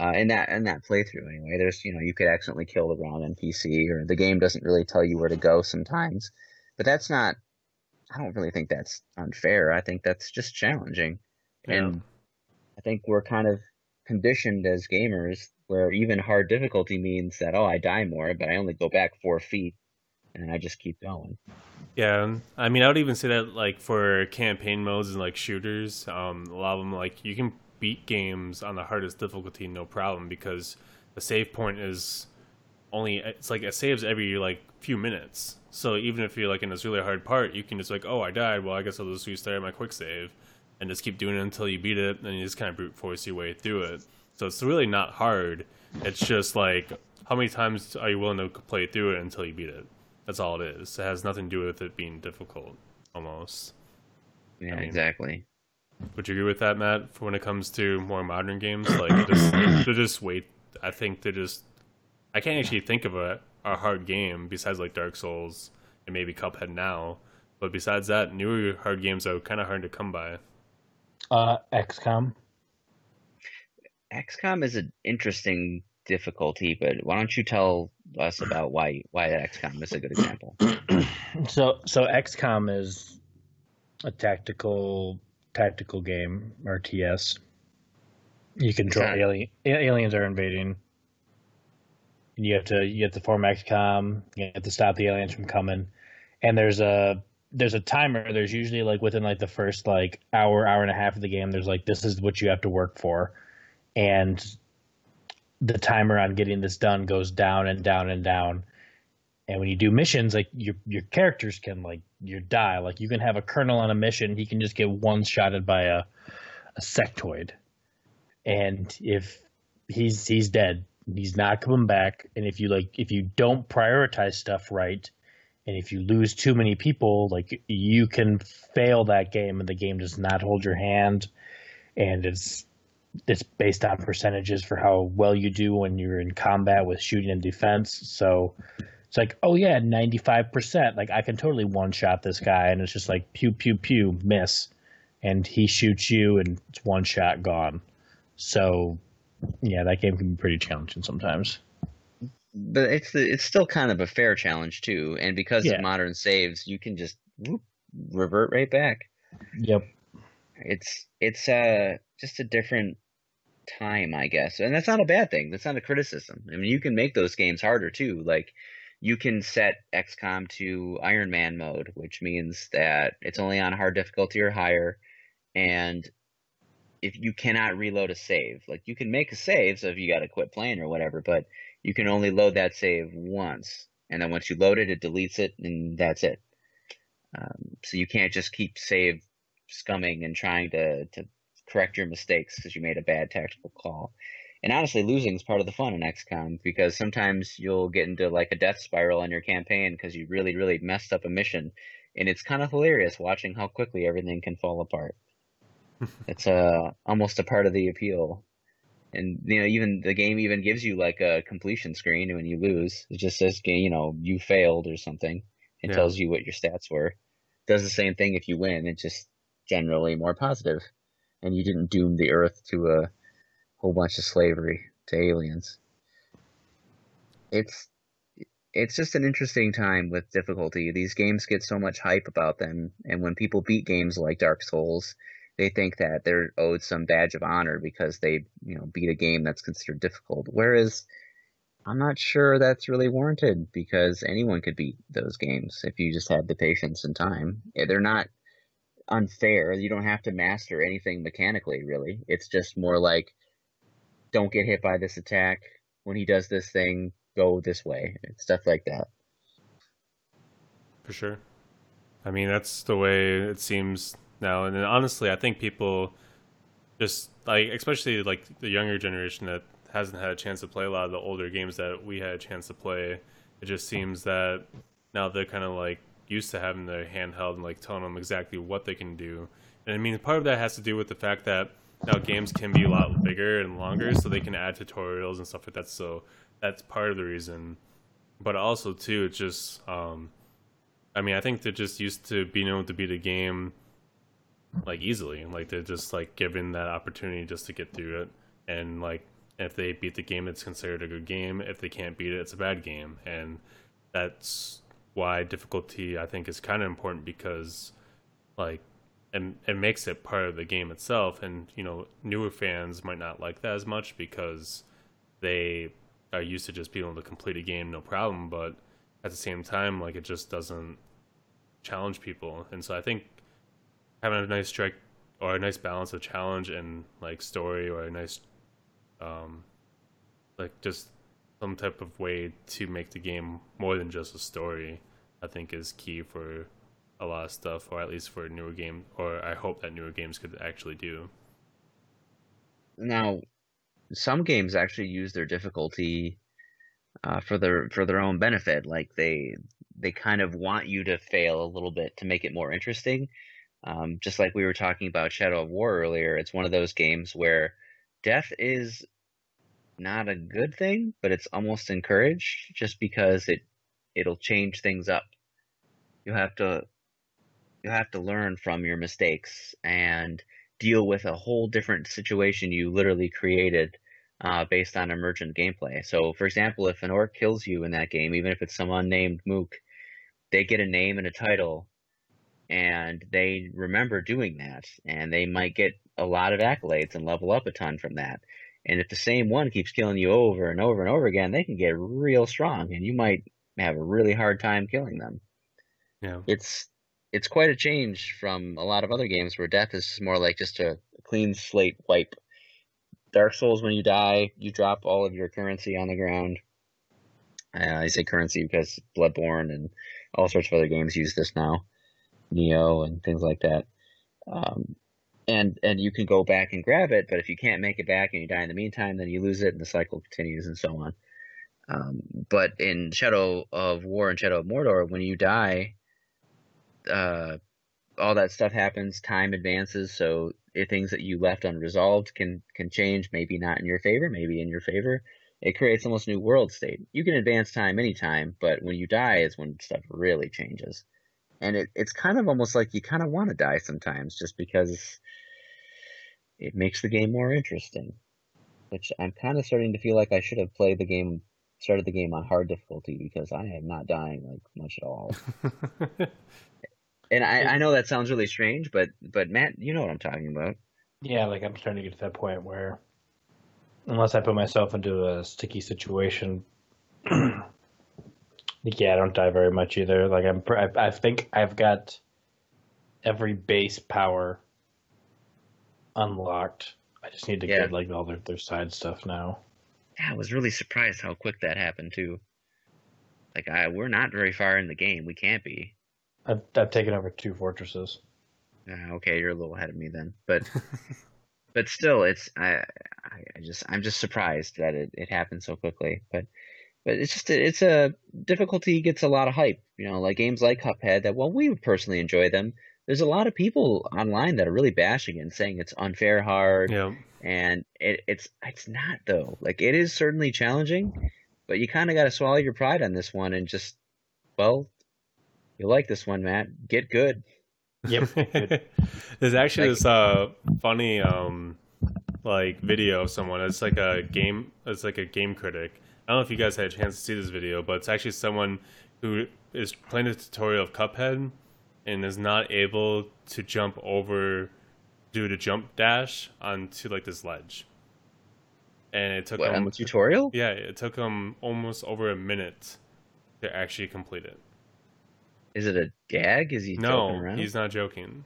C: uh, in that in that playthrough anyway. There's you know you could accidentally kill the wrong npc or the game doesn't really tell you where to go sometimes. But that's not i don't really think that's unfair. I think that's just challenging and I think we're kind of conditioned as gamers where even hard difficulty means that, oh, I die more, but I only go back four feet and I just keep going.
A: Yeah, I mean, I would even say that like for campaign modes and like shooters, um, a lot of them like you can beat games on the hardest difficulty no problem because the save point is only it's like it saves every like few minutes. So even if you're like in this really hard part, you can just like, oh, I died. Well, I guess I'll just restart my quick save and just keep doing it until you beat it, and you just kind of brute force your way through it. So it's really not hard. It's just like how many times are you willing to play through it until you beat it? That's all it is. It has nothing to do with it being difficult, almost.
C: Yeah,
A: I mean-
C: exactly.
A: Would you agree with that, Matt? For when it comes to more modern games, like they're just, they're just wait. I think they're just. I can't actually think of a, a hard game besides like Dark Souls and maybe Cuphead now. But besides that, newer hard games are kind of hard to come by.
B: Uh, XCOM.
C: XCOM is an interesting difficulty, but why don't you tell us about why why XCOM is a good example?
B: So so XCOM is a tactical tactical game RTS. You control
C: not-
B: alien aliens are invading. You have to you have to form XCOM. You have to stop the aliens from coming. And there's a there's a timer. There's usually like within like the first like hour hour and a half of the game. There's like this is what you have to work for, and the timer on getting this done goes down and down and down. And when you do missions, like your your characters can like you die. Like you can have a colonel on a mission, he can just get one shotted by a a sectoid, and if he's he's dead, he's not coming back. And if you like, if you don't prioritize stuff right, and if you lose too many people, like you can fail that game, and the game does not hold your hand, and it's it's based on percentages for how well you do when you're in combat with shooting and defense. So it's like, oh yeah, ninety five percent. Like I can totally one shot this guy, and it's just like pew pew pew miss, and he shoots you, and it's one shot gone. So yeah, that game can be pretty challenging sometimes.
C: But it's it's still kind of a fair challenge too, and because
B: Yeah.
C: of modern saves, you can just whoop, revert right back.
B: Yep.
C: it's it's uh just a different time, I guess, and that's not a bad thing. That's not a criticism. I mean, you can make those games harder too. Like you can set XCOM to Iron Man mode, which means that it's only on hard difficulty or higher, and if you cannot reload a save, like you can make a save, so if you got to quit playing or whatever, but you can only load that save once, and then once you load it, it deletes it, and that's it. Um, so you can't just keep save scumming and trying to to correct your mistakes because you made a bad tactical call. And honestly, losing is part of the fun in XCOM because sometimes you'll get into like a death spiral in your campaign because you really, really messed up a mission, and it's kind of hilarious watching how quickly everything can fall apart. it's uh, almost a part of the appeal. And you know, even the game even gives you like a completion screen when you lose. It just says, you know, you failed or something. It
A: Yeah.
C: tells you what your stats were. does the same thing if you win. It's just generally more positive, and you didn't doom the Earth to a whole bunch of slavery to aliens. It's it's just an interesting time with difficulty. These games get so much hype about them, and when people beat games like Dark Souls, they think that they're owed some badge of honor because they, you know, beat a game that's considered difficult. Whereas I'm not sure that's really warranted because anyone could beat those games if you just had the patience and time. They're not unfair. You don't have to master anything mechanically, really. It's just more like don't get hit by this attack. When he does this thing, go this way. Stuff like that.
A: For sure. I mean, that's the way it seems now. And honestly, I think people just like, especially like the younger generation that hasn't had a chance to play a lot of the older games that we had a chance to play. It just seems that now they're kind of like used to having their handheld and like telling them exactly what they can do. And I mean, part of that has to do with the fact that now games can be a lot bigger and longer, so they can add tutorials and stuff like that. So that's part of the reason. But also too, it's just um, I mean, I think they're just used to being able to beat a game like easily. Like they're just like given that opportunity just to get through it. And like if they beat the game, it's considered a good game. If they can't beat it, it's a bad game. And that's why difficulty I think is kind of important because like and it makes it part of the game itself. And you know, newer fans might not like that as much because they are used to just being able to complete a game no problem. But at the same time, like it just doesn't challenge people. And so I think having a nice strike or a nice balance of challenge and like story or a nice um like just some type of way to make the game more than just a story i think is key for a lot of stuff or at least for newer game or i hope that newer games could actually do
C: Now, some games actually use their difficulty uh, for their for their own benefit. Like they they kind of want you to fail a little bit to make it more interesting. Um, just like we were talking about Shadow of War earlier, it's one of those games where death is not a good thing, but it's almost encouraged just because it it'll change things up. You have to you have to learn from your mistakes and deal with a whole different situation you literally created uh, based on emergent gameplay. So, for example, if an orc kills you in that game, even if it's some unnamed mook, they get a name and a title, and they remember doing that, and they might get a lot of accolades and level up a ton from that. And if the same one keeps killing you over and over and over again, they can get real strong, and you might have a really hard time killing them
A: yeah
C: it's it's quite a change from a lot of other games where death is more like just a clean slate wipe. Dark Souls, when you die, you drop all of your currency on the ground. Uh, I say currency because Bloodborne and all sorts of other games use this now, Nioh and things like that. Um, and and you can go back and grab it, but if you can't make it back and you die in the meantime, then you lose it, and the cycle continues and so on. Um, but in Shadow of War and Shadow of Mordor, when you die, uh, all that stuff happens. Time advances, so things that you left unresolved can can change. Maybe not in your favor, maybe in your favor. It creates almost a new world state. You can advance time anytime, but when you die is when stuff really changes. And it, it's kind of almost like you kind of want to die sometimes, just because it makes the game more interesting. Which I'm kind of starting to feel like I should have played the game, started the game on hard difficulty because I am not dying like much at all. And I, I know that sounds really strange, but but Matt, you know what I'm talking about.
B: Yeah, like I'm starting to get to that point where, unless I put myself into a sticky situation, yeah, I don't die very much either. Like I'm, I, I think I've got every base power unlocked. I just need to
C: Yeah.
B: get like all their, their side stuff now.
C: Yeah, I was really surprised how quick that happened too. Like I, we're not very far in the game. We can't be.
B: I've I've taken over two fortresses.
C: Uh, okay, you're a little ahead of me then, but but still, it's I, I I just I'm just surprised that it, it happened so quickly. But but it's just it's a difficulty gets a lot of hype. You know, like games like Cuphead. That while we personally enjoy them, there's a lot of people online that are really bashing it and saying it's unfair hard.
A: Yeah.
C: and it, it's it's not though. Like it is certainly challenging, but you kind of got to swallow your pride on this one and just well, you like this one, Matt. Get good.
B: Yep.
A: There's actually
C: Like-
A: this uh funny um like video of someone. It's like a game. It's like a game critic. I don't know if you guys had a chance to see this video, but it's actually someone who is playing a tutorial of Cuphead and is not able to jump over, do the jump dash onto like this ledge. And it took
C: What, on
A: him,
C: the tutorial?
A: yeah, it took him almost over a minute to actually complete it.
C: Is it a gag? Is he joking
A: No, he's not joking.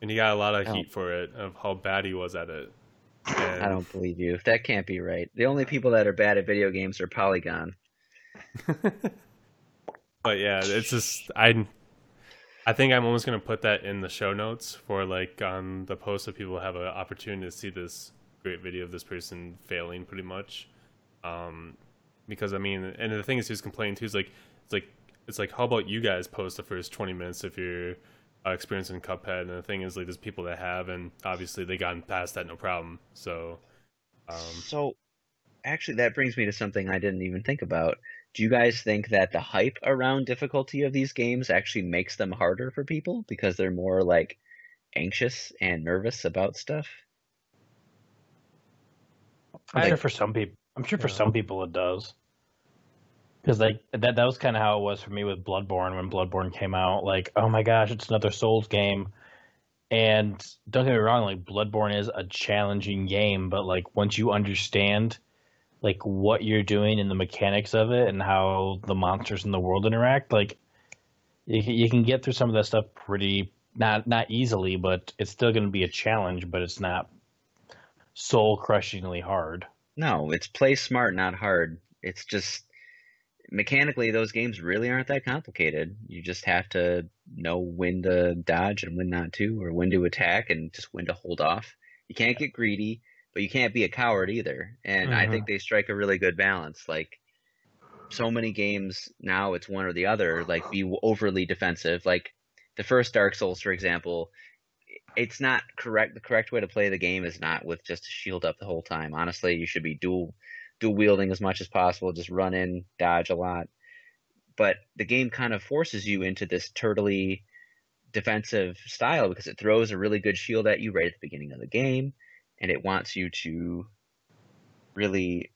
A: And he got a lot of
C: Oh.
A: heat for it of how bad he was at it. And
C: I don't believe you. That can't be right. The only people that are bad at video games are Polygon.
A: but yeah, it's just I I think I'm almost gonna put that in the show notes for like on the post so people have an opportunity to see this great video of this person failing pretty much. Um because I mean and the thing is who's complaining too is like it's like it's like how about you guys post the first twenty minutes if you're uh, experiencing Cuphead and the thing is like there's people that have and obviously they gotten past that no problem. So um
C: So, actually, that brings me to something I didn't even think about. Do you guys think that the hype around difficulty of these games actually makes them harder for people because they're more like anxious and nervous about stuff?
B: I'm
C: Like-
B: sure for some people, I'm sure for
A: Yeah.
B: some people it does. Because like that, that was kind of how it was for me with Bloodborne when Bloodborne came out. Like, oh my gosh, it's another Souls game. And don't get me wrong, like Bloodborne is a challenging game, but like once you understand like what you're doing and the mechanics of it and how the monsters in the world interact, like you, you can get through some of that stuff pretty not not easily, but it's still going to be a challenge, but it's not soul crushingly hard.
C: No, it's play smart, not hard. It's just mechanically, those games really aren't that complicated. You just have to know when to dodge and when not to, or when to attack and just when to hold off. You can't get greedy, but you can't be a coward either. And I think uh-huh. they strike a really good balance. Like so many games now, it's one or the other. Like be overly defensive. Like the first Dark Souls, for example, it's not correct. The correct way to play the game is not with just a shield up the whole time. Honestly, you should be dual dual wielding as much as possible. Just run in, dodge a lot. But the game kind of forces you into this turtly defensive style because it throws a really good shield at you right at the beginning of the game, and it wants you to really,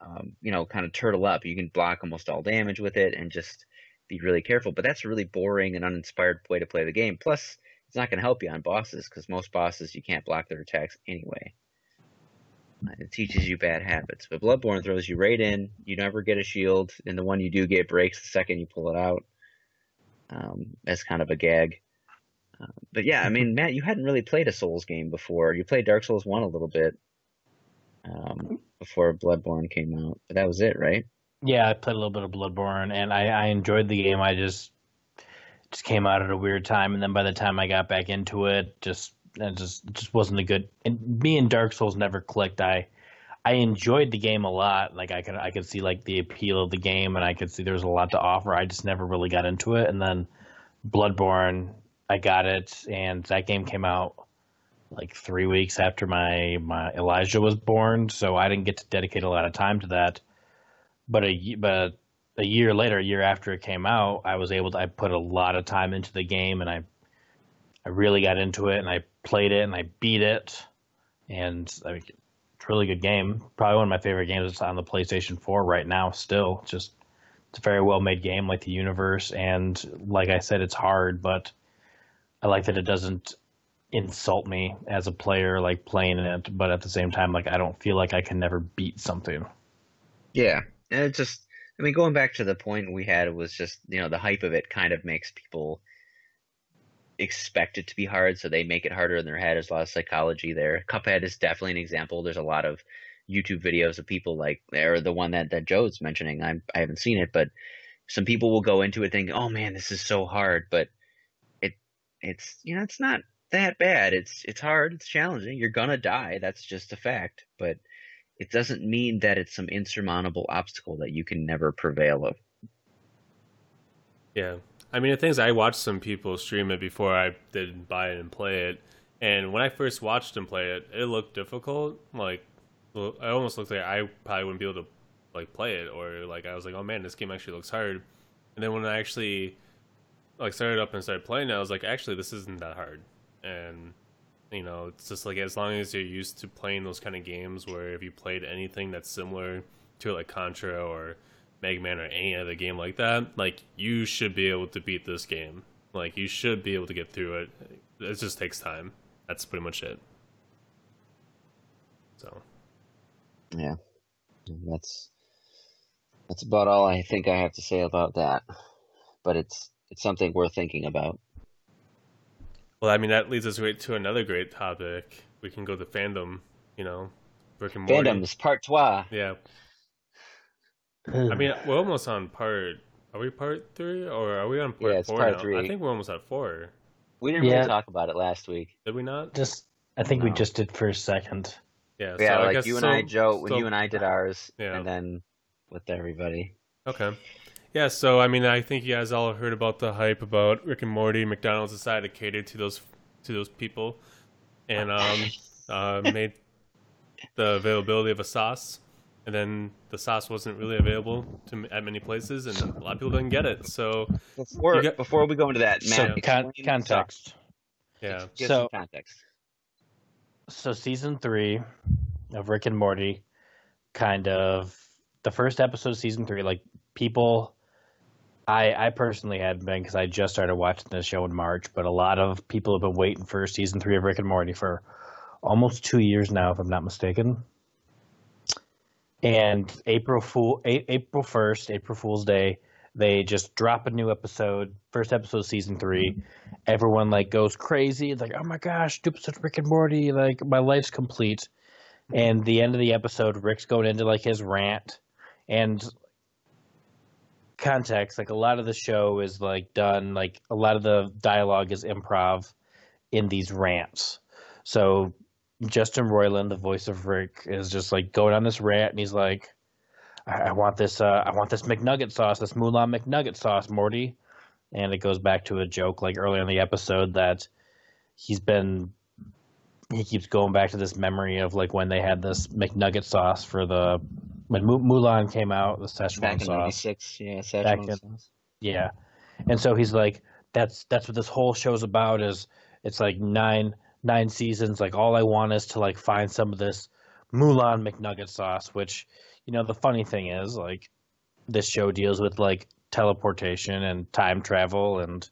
C: um, you know, kind of turtle up. You can block almost all damage with it and just be really careful. But that's a really boring and uninspired way to play the game. Plus, it's not going to help you on bosses because most bosses you can't block their attacks anyway. It teaches you bad habits. But Bloodborne throws you right in. You never get a shield, and the one you do get breaks the second you pull it out. Um, as kind of a gag. Uh, but yeah, I mean, Matt, you hadn't really played a Souls game before. You played Dark Souls 1 a little bit um, before Bloodborne came out. But that was it, right?
B: Yeah, I played a little bit of Bloodborne, and I, I enjoyed the game. I just just came out at a weird time, and then by the time I got back into it, just it just just wasn't a good. And me and Dark Souls never clicked. I I enjoyed the game a lot. Like I could I could see like the appeal of the game, and I could see there was a lot to offer. I just never really got into it. And then Bloodborne, I got it, and that game came out like three weeks after my my Elijah was born, so I didn't get to dedicate a lot of time to that. But a but a year later, a year after it came out, I was able to I put a lot of time into the game, and I I really got into it, and I played it, and I beat it, and I mean, it's a really good game. Probably one of my favorite games on the PlayStation 4 right now. Still, just it's a very well made game, like the universe, and like I said, it's hard, but I like that it doesn't insult me as a player, like playing it, but at the same time, like I don't feel like I can never beat something.
C: Yeah, and it just, I mean, going back to the point we had it was just, you know, the hype of it kind of makes people expect it to be hard, so they make it harder in their head. There's a lot of psychology there. Cuphead is definitely an example. There's a lot of YouTube videos of people like, or the one that, that Joe's mentioning. I'm, I haven't seen it, but some people will go into it thinking, oh man, this is so hard, but it, it's, you know, it's not that bad. It's, it's hard. It's challenging. You're gonna die. That's just a fact, but it doesn't mean that it's some insurmountable obstacle that you can never prevail of.
A: Yeah. I mean, the things I watched some people stream it before I did buy it and play it. And when I first watched them play it, it looked difficult. Like, I almost looked like I probably wouldn't be able to like play it, or like I was like, oh man, this game actually looks hard. And then when I actually like started up and started playing it, I was like, actually, this isn't that hard. And you know, it's just like as long as you're used to playing those kind of games, where if you played anything that's similar to like Contra or Mega Man or any other game like that, like you should be able to beat this game. Like you should be able to get through it. It just takes time. That's pretty much it. So
C: Yeah, that's that's about all I think I have to say about that. But it's it's something worth thinking about.
A: Well, I mean that leads us right to another great topic. We can go to fandom. You know, Rick and Morty.
C: Fandoms part trois.
A: Yeah. I mean, we're almost on part. Are we part three or are we on part
C: Yeah, it's
A: four
C: part
A: now?
C: three.
A: I think we're almost at four.
C: We didn't
B: Yeah.
C: really talk about it last week.
A: Did we not?
B: just I think we just did for a second.
A: Yeah.
C: yeah,
A: so I
C: like
A: guess
C: you and
A: so-
C: I, Joe, when
A: so-
C: you and I did ours,
A: Yeah.
C: and then with everybody.
A: Okay. Yeah, so I mean, I think you guys all heard about the hype about Rick and Morty. McDonald's decided to cater to those to those people, and um, uh, made the availability of a sauce, and then the sauce wasn't really available to at many places, and a lot of people didn't get it. So
C: Before
A: got-
C: before we go into that,
B: So
C: Matt,
B: con- context.
A: yeah.
C: Give
B: So-
C: context.
B: So season three of Rick and Morty, kind of the first episode of season three, like people. I, I personally hadn't been because I just started watching this show in March, but a lot of people have been waiting for season three of Rick and Morty for almost two years now, if I'm not mistaken. And April Fool, A- April first, April Fool's Day, they just drop a new episode, first episode of season three. Mm-hmm. Everyone like goes crazy. It's like, oh my gosh, stupid such Rick and Morty, like my life's complete. And the end of the episode, Rick's going into like his rant, and context, like a lot of the show is like done, like a lot of the dialogue is improv in these rants. So Justin Roiland, the voice of Rick, is just like going on this rant, and he's like, "I, I want this, uh, I want this McNugget sauce, this Mulan McNugget sauce, Morty." And it goes back to a joke like earlier in the episode that he's been he keeps going back to this memory of like when they had this McNugget sauce for the when Mu- Mulan came out, the Szechuan
C: Back in
B: sauce.
C: '96, yeah, Szechuan
B: in-
C: sauce.
B: Yeah, and so he's like, that's that's what this whole show's about. Is it's like nine nine seasons. Like all I want is to like find some of this Mulan McNugget sauce. Which you know the funny thing is like this show deals with like teleportation and time travel and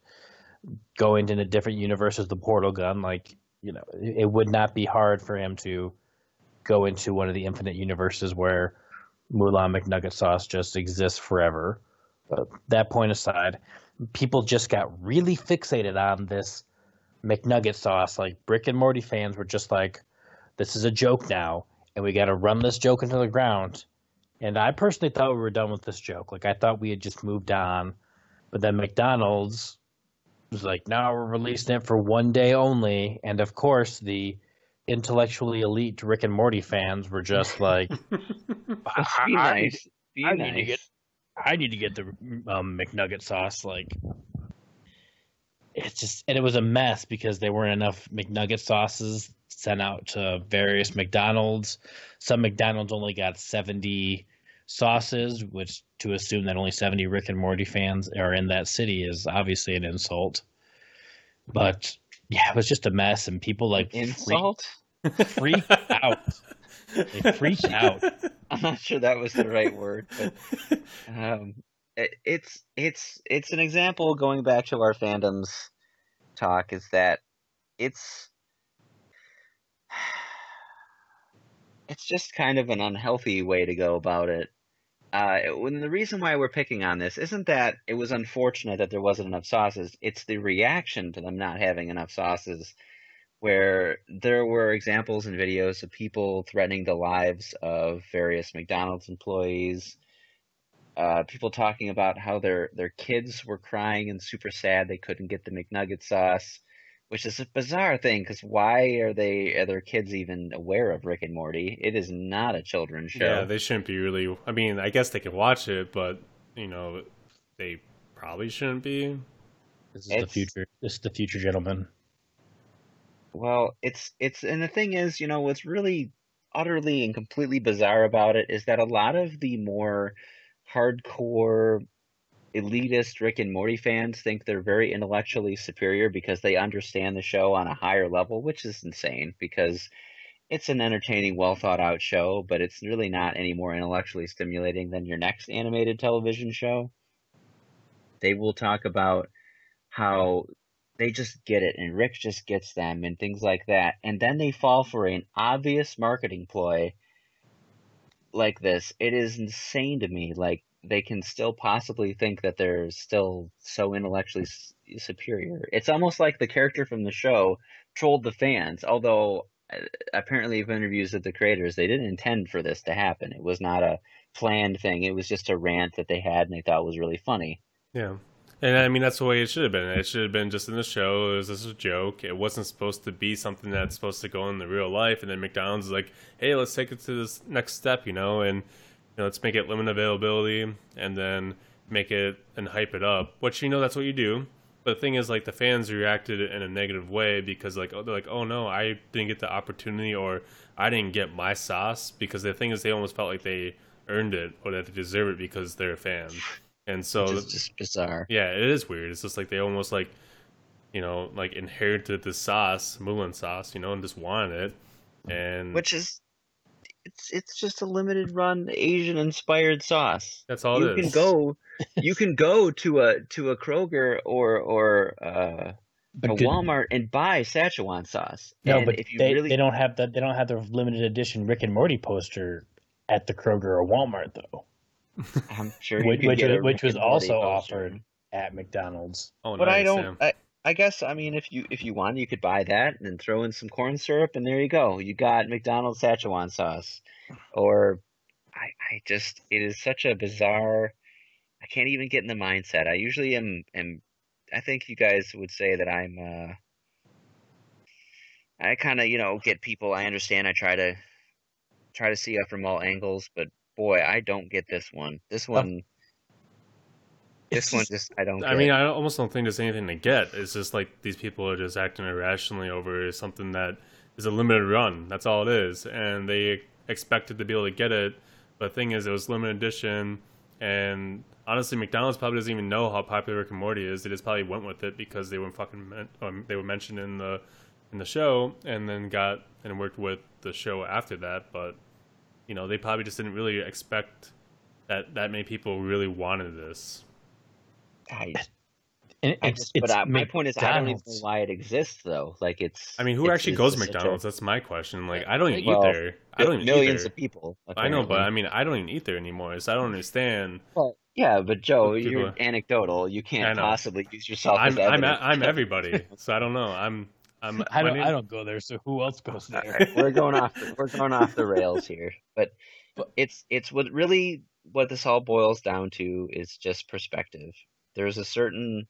B: going into different universes. The portal gun, like you know, it, would not be hard for him to go into one of the infinite universes where Mulan McNugget sauce just exists forever. But that point aside, people just got really fixated on this McNugget sauce. Like Rick and Morty fans were just like, "This is a joke now, and we got to run this joke into the ground." And I personally thought we were done with this joke. Like I thought we had just moved on, but then McDonald's was like, "Now we're releasing it for one day only," and of course the intellectually elite Rick and Morty fans were just like, I-
C: nice. Be
B: I
C: nice.
B: need to get I need to get the um, McNugget sauce. Like, it's just, and it was a mess because there weren't enough McNugget sauces sent out to various McDonald's. Some McDonald's only got 70 sauces, which to assume that only 70 Rick and Morty fans are in that city is obviously an insult. But yeah, it was just a mess, and people like freak-
C: Insult?
B: freaked out. They freaked out.
C: I'm not sure that was the right word, but um, it, it's it's it's an example going back to our fandoms talk is that it's it's just kind of an unhealthy way to go about it. Uh, when the reason why we're picking on this isn't that it was unfortunate that there wasn't enough sauces. It's the reaction to them not having enough sauces, where there were examples and videos of people threatening the lives of various McDonald's employees. Uh, people talking about how their their kids were crying and super sad they couldn't get the McNugget sauce which is a bizarre thing because why are they are their kids even aware of Rick and Morty? It is not a children's show.
A: Yeah, they shouldn't be really. I mean, I guess they could watch it, but you know, they probably shouldn't be.
B: This is it's, the future. This is the future, gentlemen.
C: Well, it's it's and the thing is, you know, what's really utterly and completely bizarre about it is that a lot of the more hardcore elitist Rick and Morty fans think they're very intellectually superior because they understand the show on a higher level, which is insane because it's an entertaining, well thought out show, but it's really not any more intellectually stimulating than your next animated television show. They will talk about how they just get it and Rick just gets them and things like that. And then they fall for an obvious marketing ploy like this. It is insane to me. Like, they can still possibly think that they're still so intellectually superior. It's almost like the character from the show trolled the fans, although uh, apparently in interviews with the creators, they didn't intend for this to happen. It was not a planned thing. It was just a rant that they had and they thought was really funny.
A: Yeah. And I mean, that's the way it should have been. It should have been just in the show. It was just a joke. It wasn't supposed to be something that's supposed to go in the real life. And then McDonald's is like, hey, let's take it to this next step, you know? And know, let's make it limited availability and then make it and hype it up. Which you know that's what you do. But the thing is, like the fans reacted in a negative way because like oh, they're like, oh no, I didn't get the opportunity or I didn't get my sauce because the thing is they almost felt like they earned it or that they deserve it because they're a fan. And so
C: it's just bizarre.
A: Yeah, it is weird. It's just like they almost like you know, like inherited the sauce, Mulan sauce, you know, and just wanted it. And
C: which is it's it's just a limited run Asian inspired sauce.
A: That's all
C: you can go you can go to a to a Kroger or or uh, a Walmart and buy Szechuan sauce.
B: No,
C: and
B: but they, really... they don't have the they don't have the limited edition Rick and Morty poster at the Kroger or Walmart though.
C: I'm sure
B: which which, which was also offered at McDonald's.
C: Oh, but nice, I don't. I, I guess I mean if you if you want you could buy that and throw in some corn syrup and there you go. You got McDonald's Szechuan sauce. Or I I just it is such a bizarre I can't even get in the mindset. I usually am am I think you guys would say that I'm uh I kind of, you know, get people. I understand. I try to try to see it from all angles, but boy, I don't get this one. This one this one just I don't.
A: I mean, I almost don't think there's anything to get. It's just like these people are just acting irrationally over something that is a limited run. That's all it is, and they expected to be able to get it. But the thing is, it was limited edition, and honestly, McDonald's probably doesn't even know how popular Rick and Morty is. They just probably went with it because they were fucking um, they were mentioned in the in the show, and then got and worked with the show after that. But you know, they probably just didn't really expect that that many people really wanted this.
C: I, I just, but I, my point is, I don't even know why it exists, though. Like, it's.
A: I mean, who
C: it's,
A: actually
C: it's,
A: goes to McDonald's? That's my question. Like, I don't even well, eat there. I don't even
C: millions
A: of
C: people.
A: Apparently. I know, but I mean, I don't even eat there anymore, so I don't understand.
C: Well, yeah, but Joe, you're anecdotal. You can't possibly use yourself. I'm, I'm,
A: I'm everybody, so I don't know. I'm. I'm, um,
B: I don't. Name... I don't go there. So who else goes there?
C: we're going off. We're going off the rails here, but, but it's it's what really what this all boils down to is just perspective there's a certain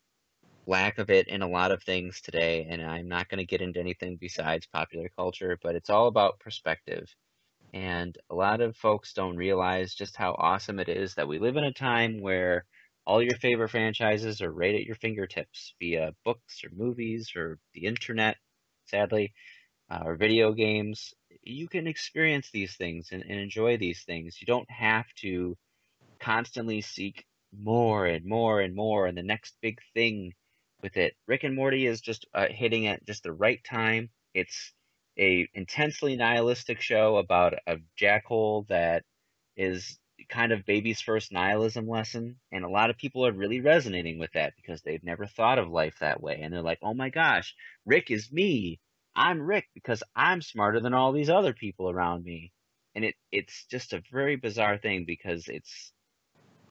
C: lack of it in a lot of things today, and I'm not going to get into anything besides popular culture, but it's all about perspective. And a lot of folks don't realize just how awesome it is that we live in a time where all your favorite franchises are right at your fingertips via books or movies or the internet, sadly, uh, or video games. You can experience these things and, and enjoy these things. You don't have to constantly seek more and more and more and the next big thing with it. Rick and Morty is just uh, hitting at just the right time. It's a intensely nihilistic show about a jackhole that is kind of baby's first nihilism lesson. And a lot of people are really resonating with that because they've never thought of life that way. And they're like, oh my gosh, Rick is me. I'm Rick because I'm smarter than all these other people around me. And it, it's just a very bizarre thing because it's,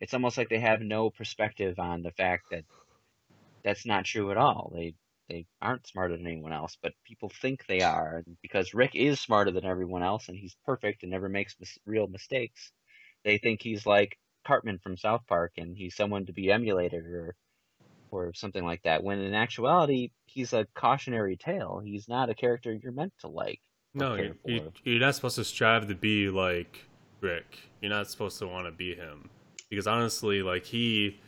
C: it's almost like they have no perspective on the fact that that's not true at all. They, they aren't smarter than anyone else, but people think they are. Because Rick is smarter than everyone else and he's perfect and never makes mis- real mistakes, they think he's like Cartman from South Park and he's someone to be emulated or or something like that. When in actuality, he's a cautionary tale. He's not a character you're meant to like.
A: No, you, you, you're not supposed to strive to be like Rick. You're not supposed to want to be him because honestly, like he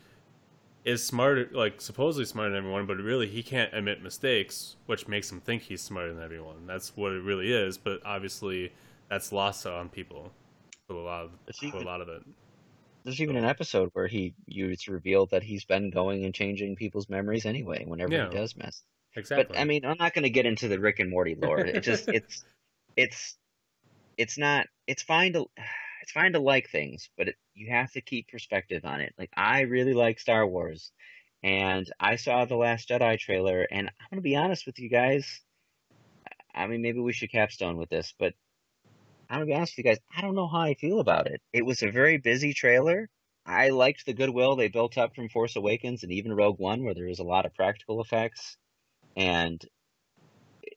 A: is smarter, like supposedly smarter than everyone, but really he can't admit mistakes, which makes him think he's smarter than everyone. That's what it really is. But obviously, that's lost on people a lot of for a lot of it.
C: There's even an episode where he you it's revealed that he's been going and changing people's memories anyway whenever
A: Yeah.
C: he does mess.
A: Exactly.
C: But I mean, I'm not going to get into the Rick and Morty lore. It just it's it's it's not it's fine to it's fine to like things, but it, you have to keep perspective on it. Like I really like Star Wars, and I saw the Last Jedi trailer, and I'm going to be honest with you guys. I mean, maybe we should capstone with this, but I'm to be honest with you guys. I don't know how I feel about it. It was a very busy trailer. I liked the goodwill they built up from Force Awakens and even Rogue One, where there was a lot of practical effects and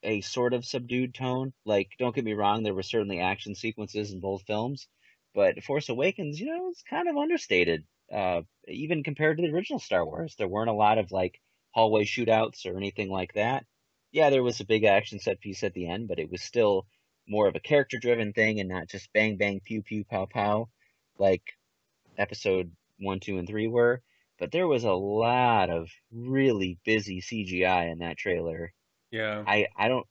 C: a sort of subdued tone. Like, don't get me wrong, there were certainly action sequences in both films, but Force Awakens, you know, it's kind of understated. Uh, even compared to the original Star Wars, there weren't a lot of like hallway shootouts or anything like that. Yeah, there was a big action set piece at the end, but it was still more of a character driven thing and not just bang bang pew pew pow pow like episode one, two, and three were. But there was a lot of really busy CGI in that trailer.
A: yeah.
C: I I don't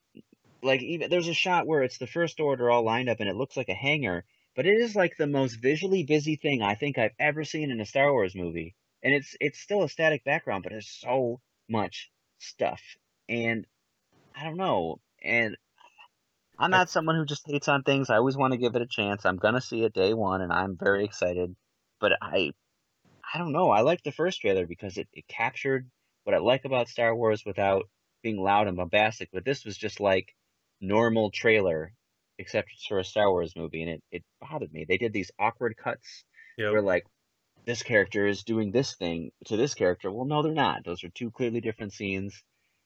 C: like even there's a shot where it's the first order all lined up and it looks like a hangar, but it is like the most visually busy thing I think I've ever seen in a Star Wars movie. And it's it's still a static background, but there's so much stuff. And I don't know. And I'm not someone who just hates on things. I always want to give it a chance. I'm gonna see it day one and I'm very excited. But I I don't know. I like the first trailer because it, it captured what I like about Star Wars without being loud and bombastic, but this was just like normal trailer, except it's for a Star Wars movie, and it, it bothered me. They did these awkward cuts
A: Yep.
C: where like this character is doing this thing to this character. Well, no, they're not. Those are two clearly different scenes,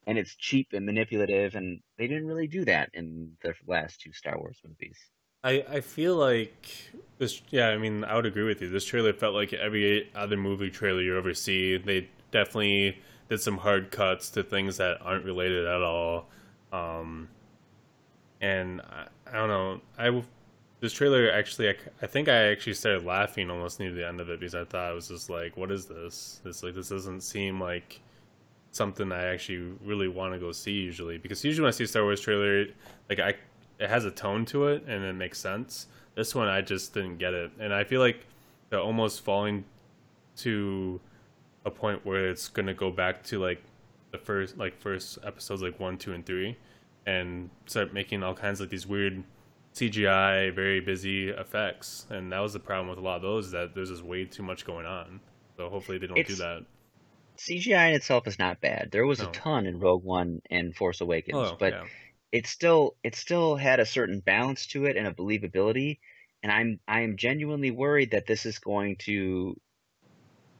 C: and it's cheap and manipulative, and they didn't really do that in the last two Star Wars movies.
A: I, I feel like this. Yeah, I mean, I would agree with you. This trailer felt like every other movie trailer you ever see. They definitely did some hard cuts to things that aren't related at all. Um, and I, I don't know. I this trailer actually, I, I think I actually started laughing almost near the end of it because I thought it was just like, what is this? It's like this doesn't seem like something I actually really want to go see usually. Because usually when I see a Star Wars trailer, like I it has a tone to it and it makes sense. This one I just didn't get it, and I feel like they're almost falling to a point where it's gonna go back to like the first like first episodes like one, two, and three, and start making all kinds of these weird CGI, very busy effects. And that was the problem with a lot of those is that there's just way too much going on. So hopefully they don't do that.
C: CGI in itself is not bad. There was
A: No.
C: a ton in Rogue One and Force Awakens,
A: Oh,
C: but
A: yeah.
C: it still it still had a certain balance to it and a believability and i'm i am genuinely worried that this is going to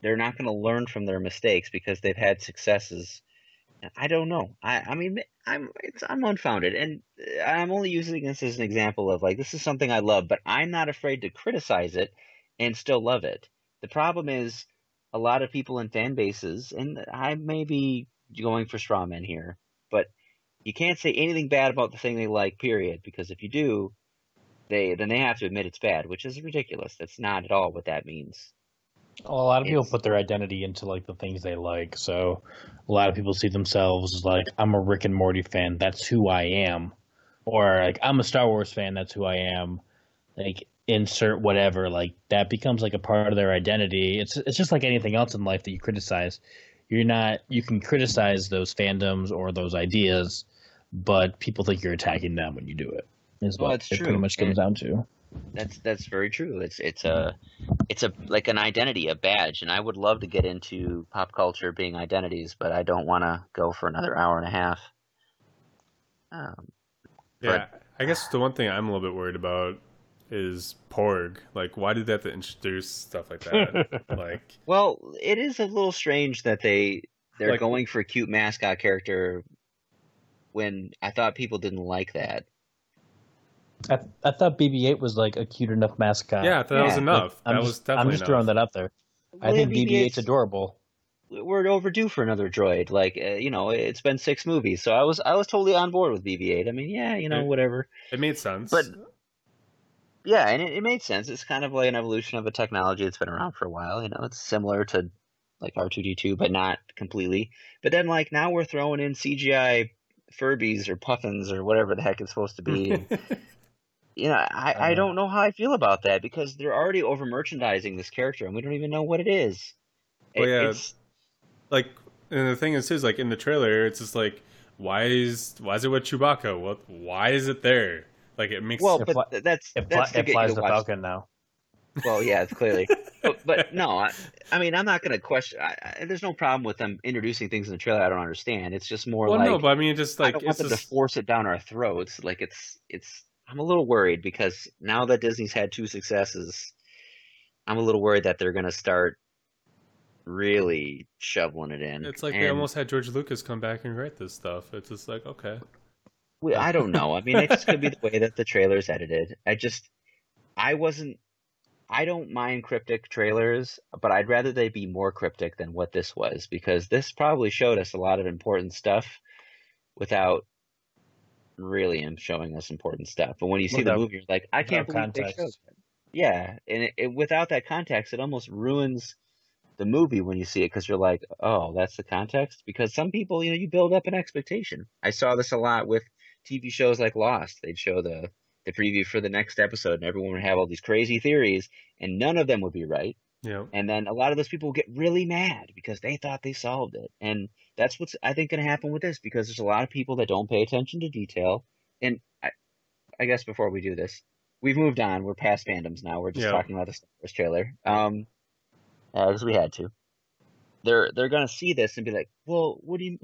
C: they're not going to learn from their mistakes because they've had successes i don't know i i mean i'm it's i'm unfounded and uh, i'm only using this as an example of like this is something i love but i'm not afraid to criticize it and still love it the problem is a lot of people in fan bases and i may be going for straw men here but you can't say anything bad about the thing they like, period. Because if you do, they then they have to admit it's bad, which is ridiculous. That's not at all what that means.
B: Well, a lot of people put their identity into like the things they like. So a lot of people see themselves as like, I'm a Rick and Morty fan. That's who I am. Or like, I'm a Star Wars fan. That's who I am. Like, insert whatever. Like that becomes like a part of their identity. It's it's just like anything else in life that you criticize. You're not. You can criticize those fandoms or those ideas, but people think you're attacking them when you do it. Is
C: Well,
B: what
C: it's
B: it
C: true.
B: pretty much comes
C: And-
B: down to.
C: That's that's very true. It's it's a it's a like an identity, a badge, and I would love to get into pop culture being identities, but I don't want to go for another hour and a half. Um,
A: Yeah, I guess the one thing I'm a little bit worried about is Porg. Like, why did they have to introduce stuff like that? like,
C: well, it is a little strange that they they're
A: Like-
C: going for a cute mascot character when I thought people didn't like that.
B: I, I thought BB-8 was like a cute enough mascot.
A: yeah, I thought that was enough.
B: I'm
A: that
B: just,
A: was definitely
B: I'm just
A: enough.
B: throwing that up there. I think
C: BB-8's
B: BB-8's adorable.
C: we're overdue for another droid. Like, uh, you know, it's been six movies, so I was I was totally on board with BB-8. I mean, yeah, you know,
A: It-
C: whatever.
A: It made sense.
C: But- Yeah, and it, it made sense. It's kind of like an evolution of a technology that's been around for a while. You know, it's similar to like R2D2, but not completely. But then, like, now we're throwing in CGI Furbies or Puffins or whatever the heck it's supposed to be. And, you know, I, I
B: Uh.
C: don't know how I feel about that because they're already over merchandising this character and we don't even know what it is.
A: Well,
C: It-
A: yeah,
C: it's,
A: like, and the thing is, too, is like in the trailer, it's just like, why is why is it with Chewbacca? What? Why is it there? Like, it makes
C: well,
B: It
C: but that's
B: It,
C: that's
B: fly,
C: to
B: it
C: get
B: flies
C: you to
B: the
C: watch.
B: Falcon now.
C: Well, yeah, it's clearly, but, but no, I, I mean, I'm not going to question. I, I, there's no problem with them introducing things in the trailer I don't understand. It's just more
A: well,
C: like
A: no, but I mean, just
C: I
A: like
C: don't want
A: it's
C: them
A: just
C: to force it down our throats. Like it's it's. I'm a little worried because now that Disney's had two successes, I'm a little worried that they're going to start really shoveling it in.
A: it's like
C: and
A: they almost had George Lucas come back and write this stuff. It's just like okay,
C: we, I don't know. I mean, it just could be the way that the trailer's edited. I just, I wasn't. I don't mind cryptic trailers, but I'd rather they be more cryptic than what this was because this probably showed us a lot of important stuff without really showing us important stuff. But when you see the movie, you're like, I can't
B: without
C: believe they showed
B: context.
C: that. Yeah, and it, it, without that context, it almost ruins the movie when you see it because you're like, oh, that's the context. Because some people, you know, you build up an expectation. I saw this a lot with TV shows like Lost. They'd show the the preview for the next episode, and everyone would have all these crazy theories, and none of them would be right.
A: know,
C: And then a lot of those people would get really mad because they thought they solved it. And that's what's I think going to happen with this because there's a lot of people that don't pay attention to detail. And I, I guess before we do this, we've moved on. We're past fandoms now. We're just
A: Yeah.
C: talking about the Star Wars trailer. Um, because we had to. They're they're gonna see this and be like, well, what do you?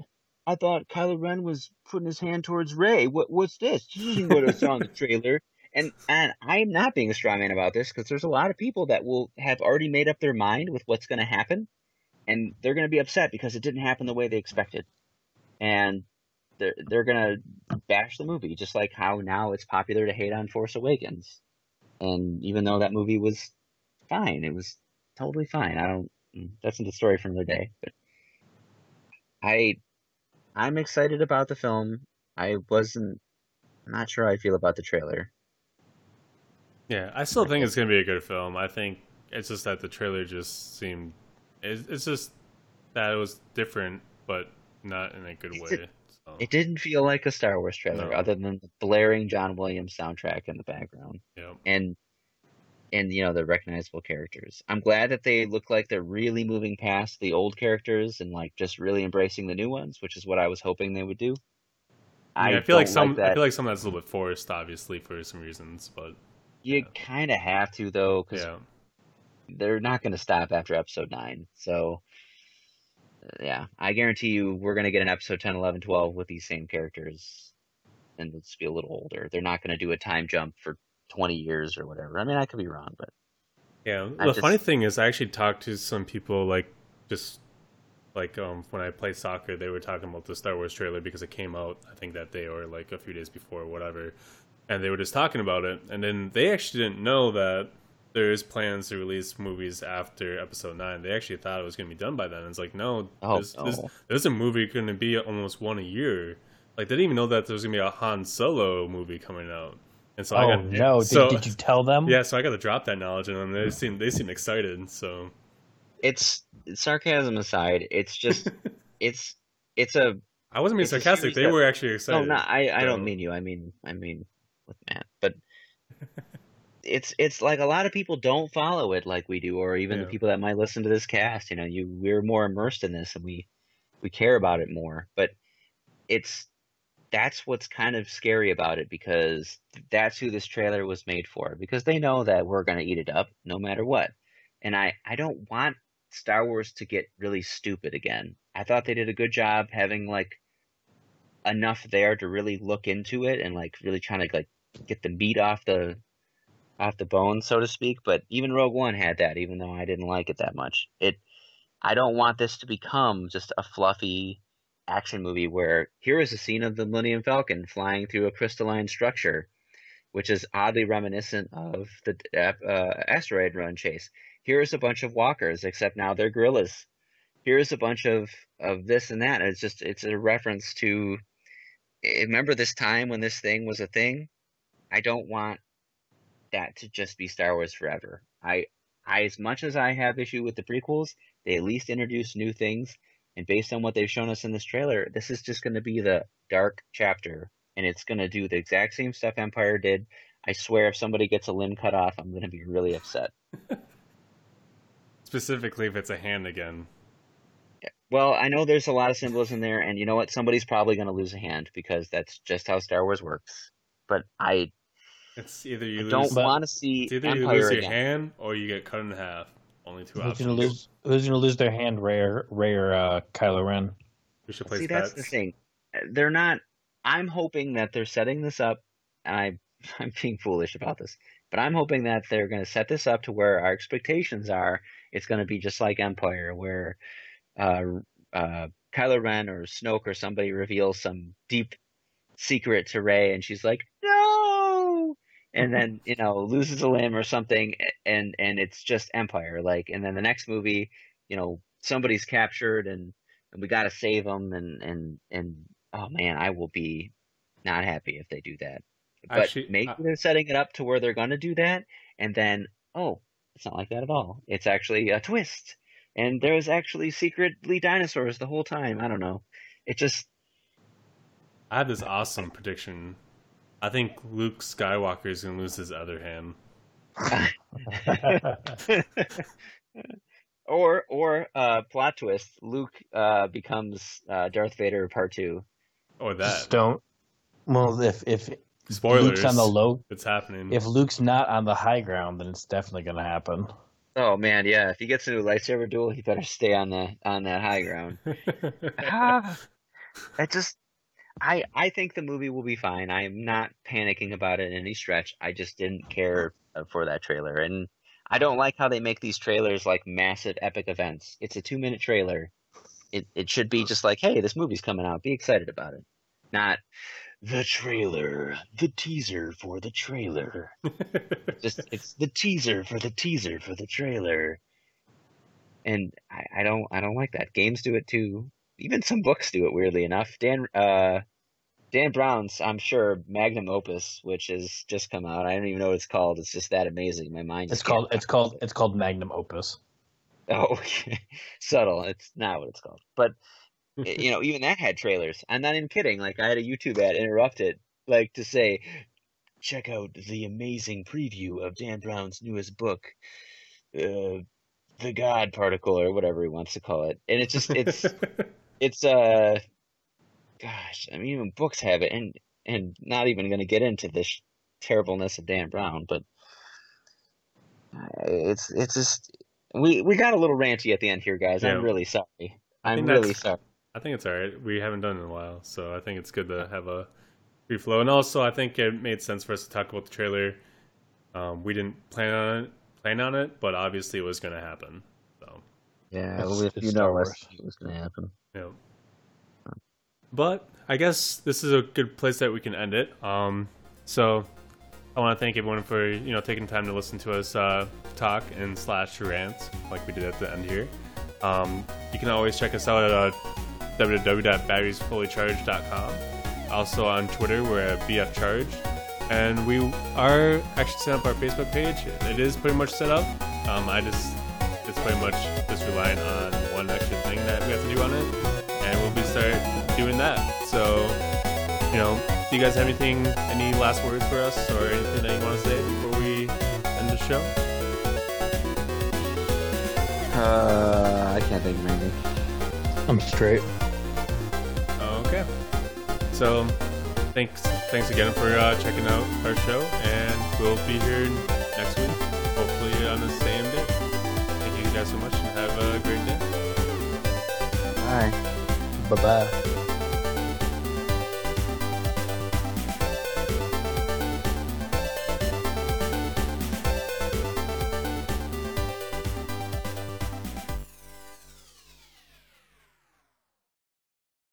C: I thought Kylo Ren was putting his hand towards Rey. What what's this? This isn't what I saw in the trailer. And and I'm not being a straw man about this because there's a lot of people that will have already made up their mind with what's going to happen, and they're going to be upset because it didn't happen the way they expected, and they're they're going to bash the movie just like how now it's popular to hate on Force Awakens, and even though that movie was fine, it was totally fine. I don't. Mm, that's the story for another day, but I I'm excited about the film. I wasn't. I'm not sure how I feel about the trailer.
A: yeah. I still think it's gonna be a good film. I think it's just that the trailer just seemed. It's, it's just that it was different, but not in a good
C: It's
A: way. so,
C: It didn't feel like a Star Wars trailer,
A: No.
C: other than the blaring John Williams soundtrack in the background,
A: yeah.
C: and and you know the recognizable characters. I'm glad that they look like they're really moving past the old characters and like just really embracing the new ones, which is what I was hoping they would do.
A: I, I feel like some.
C: that.
A: I feel like some that's a little bit forced, obviously, for some reasons. But
C: you kind of have to though, because
A: yeah,
C: they're not going to stop after episode 9 so uh, yeah i guarantee you we're going to get an episode 10 11 12 with these same characters and let's be a little older they're not going to do a time jump for 20 years or whatever i mean i could be wrong but
A: yeah.
C: I
A: the
C: just-
A: funny thing is, I actually talked to some people like just like um when I played soccer, they were talking about the Star Wars trailer because it came out. I think that day or like a few days before, or whatever. And they were just talking about it, and then they actually didn't know that there's plans to release movies after Episode Nine. They actually thought it was going to be done by then. It's like no,
C: Oh,
A: there's, there's,
C: no.
A: there's a movie going to be almost one a year. Like they didn't even know that there was going to be a Han Solo movie coming out. And so I
B: oh
A: got
B: no! Did,
A: so-
B: did you tell them?
A: yeah, so I got to drop that knowledge on them. They seem they seem excited. So
C: it's sarcasm aside it's just it's it's a
A: I wasn't being sarcastic. They
C: that-
A: were actually excited.
C: no i i
A: So-
C: don't mean you i mean i mean with matt but it's it's like a lot of people don't follow it like we do or even the people that might listen to this cast you know you we're more immersed in this and we we care about it more but it's that's what's kind of scary about it because that's who this trailer was made for because they know that we're going to eat it up no matter what. And I I don't want Star Wars to get really stupid again. I thought they did a good job having like enough there to really look into it and like really trying to like get the meat off the off the bone, so to speak. But even Rogue One had that, even though I didn't like it that much. It I don't want this to become just a fluffy action movie where here is a scene of the Millennium Falcon flying through a crystalline structure, which is oddly reminiscent of the uh, asteroid run chase. Here's a bunch of walkers, except now they're gorillas. Here's a bunch of of this and that. It's just it's a reference to remember this time when this thing was a thing. I don't want that to just be Star Wars forever. I I as much as I have issue with the prequels, they at least introduce new things and based on what they've shown us in this trailer, this is just going to be the dark chapter, and it's going to do the exact same stuff Empire did. I swear, if somebody gets a limb cut off, I'm going to be really upset.
A: Specifically, if it's a hand again.
C: Yeah. Well, I know there's a lot of symbolism there, and you know what? Somebody's probably going to lose a hand because that's just how Star Wars works. But I,
A: it's either you
C: I
A: lose,
C: don't want to see
A: it's either
C: Empire
A: you lose your
C: again.
A: hand or you get cut in half. Only two
B: Who's
A: options.
B: gonna lose? Who's gonna lose their hand? Rey or, Rey or uh, Kylo Ren?
A: We should place
C: See, that's the thing. They're not. I'm hoping that they're setting this up, and I, I'm being foolish about this, but I'm hoping that they're going to set this up to where our expectations are. It's going to be just like Empire, where uh, uh, Kylo Ren or Snoke or somebody reveals some deep secret to Rey, and she's like, "No," and then you know loses a limb or something, and and it's just Empire. Like, and then the next movie, you know, somebody's captured and and we got to save them and and and oh man i will be not happy if they do that but
A: Actually,
C: maybe
A: I-
C: they're setting it up to where they're going to do that and then oh it's not like that at all it's actually a twist and there's actually secretly dinosaurs the whole time i don't know it just
A: I have this awesome prediction. I think Luke Skywalker is going to lose his other hand.
C: or or uh plot twist luke uh becomes uh darth vader part two
A: Or that.
B: Just don't. Well, if if
A: Spoilers.
B: Luke's on the low,
A: It's happening.
B: if Luke's not on the high ground, then it's definitely gonna happen.
C: oh man yeah if he gets into a lightsaber duel he better stay on the on that high ground Ah, I just, I I think the movie will be fine. I am not panicking about it in any stretch. I just didn't care for that trailer, and I don't like how they make these trailers like massive epic events. It's a two minute trailer. It it should be just like, hey, this movie's coming out. Be excited about it. Not the trailer, the teaser for the trailer. Just it's the teaser for the teaser for the trailer. And I, I don't I don't like that. Games do it too even some books do it weirdly enough. Dan uh Dan Brown's, I'm sure, magnum opus, which has just come out. I don't even know what it's called. It's just that amazing. My mind.
B: It's called it's called it's called Magnum Opus.
C: Oh, okay. subtle. It's not what it's called. But you know, even that had trailers. I'm not even kidding. Like I had a YouTube ad interrupt it, like to say, check out the amazing preview of Dan Brown's newest book, uh, the God Particle, or whatever he wants to call it. And it's just it's it's uh gosh i mean even books have it and and not even going to get into this terribleness of dan brown but uh, it's it's just we we got a little ranty at the end here guys
A: Yeah.
C: i'm really sorry i'm really sorry
A: I think it's all right. We haven't done it in a while, so I think it's good to have a free flow. And also, I think it made sense for us to talk about the trailer. Um, we didn't plan on it, plan on it, but obviously it was going to happen.
C: Yeah well, if you know it was going to happen
A: yeah. But I guess this is a good place that we can end it. Um, so I want to thank everyone for you know taking time to listen to us uh, talk and slash rant like we did at the end here. Um, you can always check us out at uh, www.batteriesfullycharged.com. Also on Twitter, we're at bfcharged, and we are actually set up our Facebook page. It is pretty much set up. Um, I just it's pretty much just relying on one extra thing that we have to do on it, and we'll be start doing that. So, you know, do you guys have anything, any last words for us, or anything that you want to say before we end the show?
C: uh i can't think of anything
B: I'm straight.
A: Okay. So, thanks thanks again for uh, checking out our show, and we'll be here next week, hopefully on the same day. Thank you guys so much,
B: Bye bye.